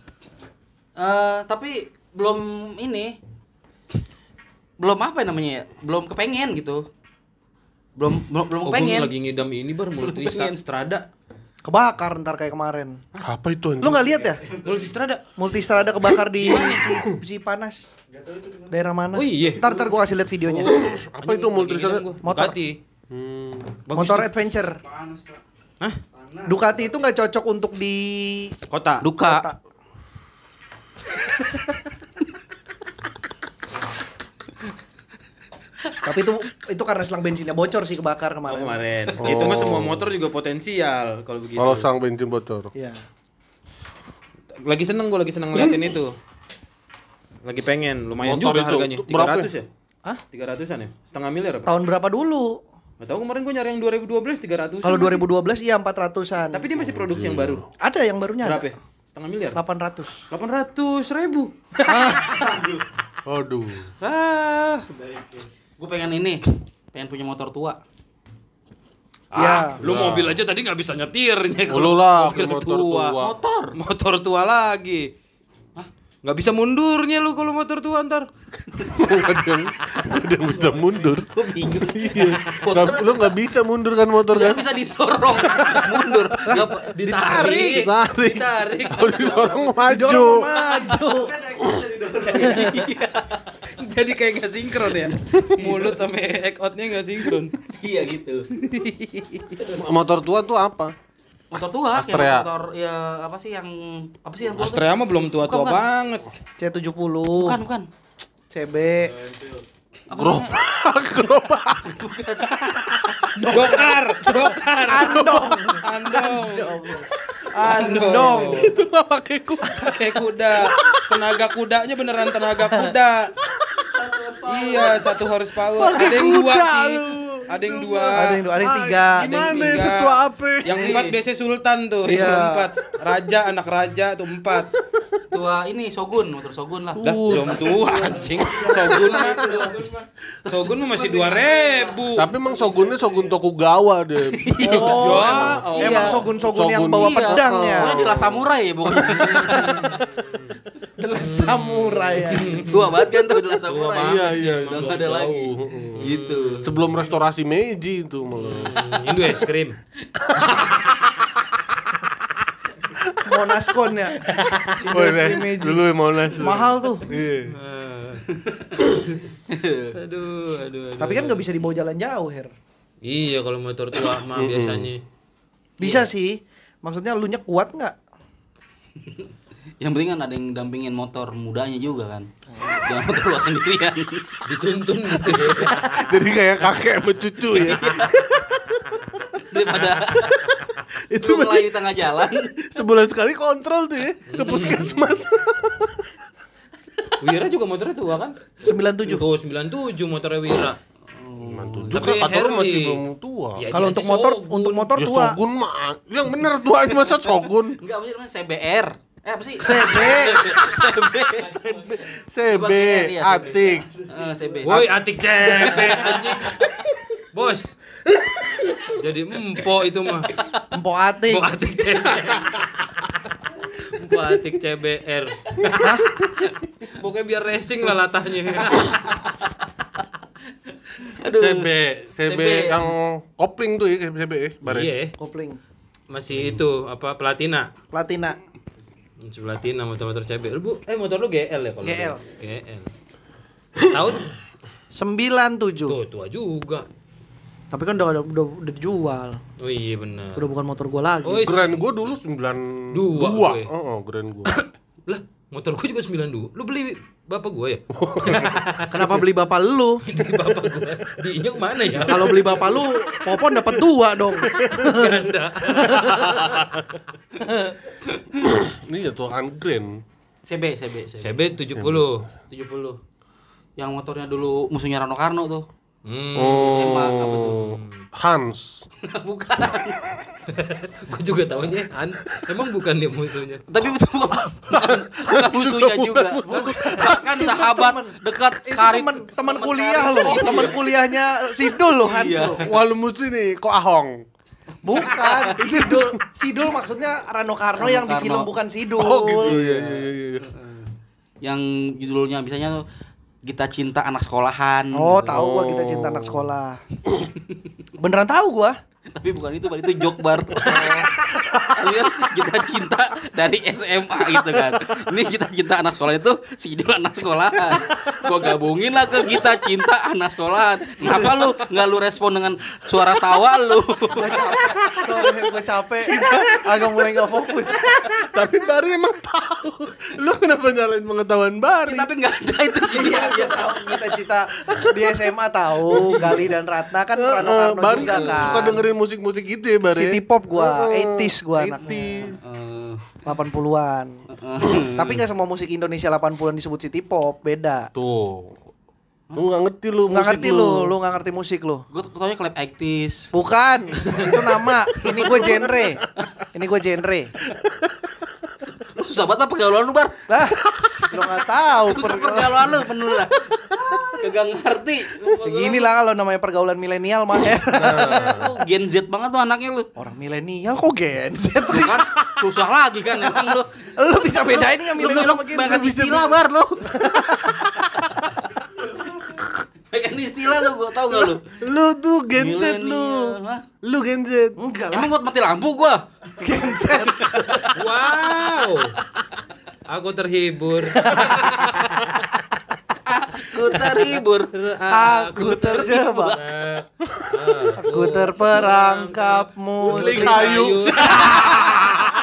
Eh tapi belum ini. Belum apa namanya ya? Belum kepengen gitu. Belum belum belum Oh, kepengen. lagi ngidam ini bar multi Pengen. strada. Kebakar ntar kayak kemarin. Apa itu? Lu gak lihat ya? Multi strada. Multistrada kebakar di Ci, Cipanas. Daerah mana? Oh iya. Ntar ntar gua kasih lihat videonya. Apa itu multistrada? Motor. Ducati. Hmm. Bagus Motor tuh. adventure. Hah? Ducati itu nggak cocok untuk di Kota. Duka. kota. Tapi itu itu karena selang bensinnya bocor sih kebakar Oh, kemarin. kemarin. Itu mah semua motor juga potensial kalau begitu. Kalau sang bensin bocor. Iya. Lagi seneng gua lagi seneng ngeliatin itu. Lagi pengen, lumayan Motor juga itu harganya. berapa 300 ya? Hah? 300-an ya? Setengah miliar apa? Tahun berapa dulu? Gak tahu kemarin gua nyari yang 2012 300. Kalau 2012 iya 400-an. Tapi dia masih produksi yang baru. ada yang barunya Berapa ada. ya? Setengah miliar? 800. 800 ribu. Aduh. Ah. Gue pengen ini. Pengen punya motor tua. Iya. Lu mobil aja tadi nggak bisa nyetirnya Lu lah, mobil motor tua. tua. Motor, motor tua lagi. Nggak bisa mundurnya lu kalau motor tua ntar. Gak gak yang bisa mundur. Gue bingung. Nggak- lu nggak bisa mundur kan motor Gak kan? bisa didorong mundur. Gak, ditarik. Tarik. Ditarik. Kalau didorong maju. Maju. Jadi kayak gak sinkron ya. Mulut sama egg outnya gak sinkron. Iya gitu. Motor tua tuh apa? Motor tua kayak Astrea. motor ya apa sih yang apa sih yang tua? Astrea mah belum tua-tua Bukan, banget. C70. Bukan, bukan. CB. Apa namanya? Dokar, dokar. Andong, andong. Andong. Itu mah pakai ku. Pakai kuda. Tenaga kudanya beneran tenaga kuda. Iya, satu horsepower. Ada yang dua kuda sih. lu. Ada yang dua. Ada yang dua, ada yang tiga. Ada yang Gimana tiga. setua apa? Yang empat biasanya sultan tuh. Itu Iya. empat. Raja, anak raja tuh empat. Tua ini Shogun, motor Shogun lah. Lah, belum tua anjing. Shogun mah. Shogun mah masih dua ribu. Tapi emang Shogunnya Shogun Tokugawa deh. Oh, Ya, emang oh. sogun-sogun yang Sogun. bawa Iya. pedangnya. Pokoknya di La Samurai ya pokoknya. adalah samurai ya. Tua banget kan tuh udah samurai. Iya iya. Udah nggak ada lagi. Gitu. Sebelum restorasi Meiji itu malah. Hmm, Indo es krim. Monaskon ya. Es iya. krim Meiji. Dulu Monas. Mahal tuh. Iya. Aduh, aduh, aduh. Tapi kan nggak bisa dibawa jalan jauh, Her. Iya kalau motor tua mah biasanya. Bisa sih. Maksudnya lu nya kuat nggak? Yang penting kan ada yang dampingin motor mudanya juga kan. Jangan motor lu sendirian. Dituntun gitu ya. Jadi kayak kakek sama cucu ya. Daripada Itu mulai di tengah jalan. sebulan sekali kontrol tuh ya ke puskesmas. Wira juga motornya tua kan? 97. Tuh 97 motornya Wira. Juga Tapi orang masih belum tua. Ya, Kalau untuk motor, untuk motor Ya tua. Shogun mah yang bener tuanya masa Shogun. Enggak namanya CBR. Eh apa sih? CB. CB. CB, Atik. Eh, CB. Woi, atik CB anjing. Bos. Jadi empo itu mah. Empo atik. Empo atik CB. Empo atik CBR. Pokoknya biar racing lah latahnya. CB, CB CB. yang kopling tuh ya CB ya, bare. Iya, Kopling. masih itu apa platina. Platina. Masih platina motor-motor CB. Lu, Bu, eh motor lu GL ya kalau GL. lu? GL. Tahun 97. tuh tua juga. Tapi kan udah udah, udah, udah dijual. Oh iya benar. Udah bukan motor gua lagi. Oh, Grand gua dulu 92. Dua Dua. gue. Heeh, grand gua. Lah, motor gua juga 92. Lu beli bapak gua ya? Kenapa beli bapak lu? Di bapak gua. Diinjak mana ya? Kalau beli bapak lu, Popon dapat dua dong. Ganda. Ini jatuhan grand. CB, CB, CB. CB 70. 70. Yang motornya dulu musuhnya Rano Karno tuh. Hmm. Apa tuh? Oh, Hans. Bukan. Gua juga tahunya Hans. Emang bukan dia musuhnya. Tapi itu bukan, bukan, bukan musuhnya juga. Bahkan sahabat dekat karib teman teman kuliah lo, teman kuliahnya Sidul lo Hans Iya. Walau musuh nih, kok Ahong. Bukan, Sidul. Sidul maksudnya Rano Karno yang di Karno. film bukan Sidul. Oh gitu ya, ya, ya, ya. yang judulnya biasanya tuh Kita Cinta Anak Sekolahan. Oh, tahu gua kita cinta anak sekolah. Beneran tahu gua. Tapi bukan itu, Bang. itu joke bar. Tapi kan kita cinta dari SMA gitu kan. Ini kita cinta anak sekolah itu si Idul anak sekolahan. Gua gabungin lah ke kita cinta anak sekolahan. Kenapa lu nggak lu respon dengan suara tawa lu? Sorry, gua capek. Agak mulai gak fokus. Tapi Bari emang tahu. Lu kenapa nyalain pengetahuan Bari? Tapi nggak ada itu Iya, dia tahu kita cita di SMA tahu Gali dan Ratna kan eh, Karno juga kan. suka dengerin musik-musik itu ya Bari. City pop gua, Eh, 80s gua anaknya. 80s. Eh, 80-an. Tapi nggak semua musik Indonesia 80-an disebut city pop, beda. Tuh. Lu nggak ngerti lu Nggak musik ngerti lu, lu nggak ngerti musik lu. Gue taunya klub aktis. Bukan, itu nama. Ini gue genre. Ini gue genre. Lu susah banget apa pergaulan lu bar? Lah, lu nggak tahu. Susah per- pergaulan lu bener lah. Kagak ngerti. Begini lah kalau namanya pergaulan milenial mah ya. Lu Gen Z banget tuh anaknya lu. Orang milenial kok Gen Z sih? Kan susah lagi kan emang lu. Lu bisa bedain nggak Lu milenial lu sama Gen Z? banyak istilah bar lu. Banyak istilah lu gua tau gak lu? Lu tuh Gen Z lu. Hah? Lu Gen Z. Enggak lah, Emang buat mati lampu gua? Gen Z. Wow. Aku terhibur. Ku terhibur. Aku terjebak. Aku terperangkap musik kayu.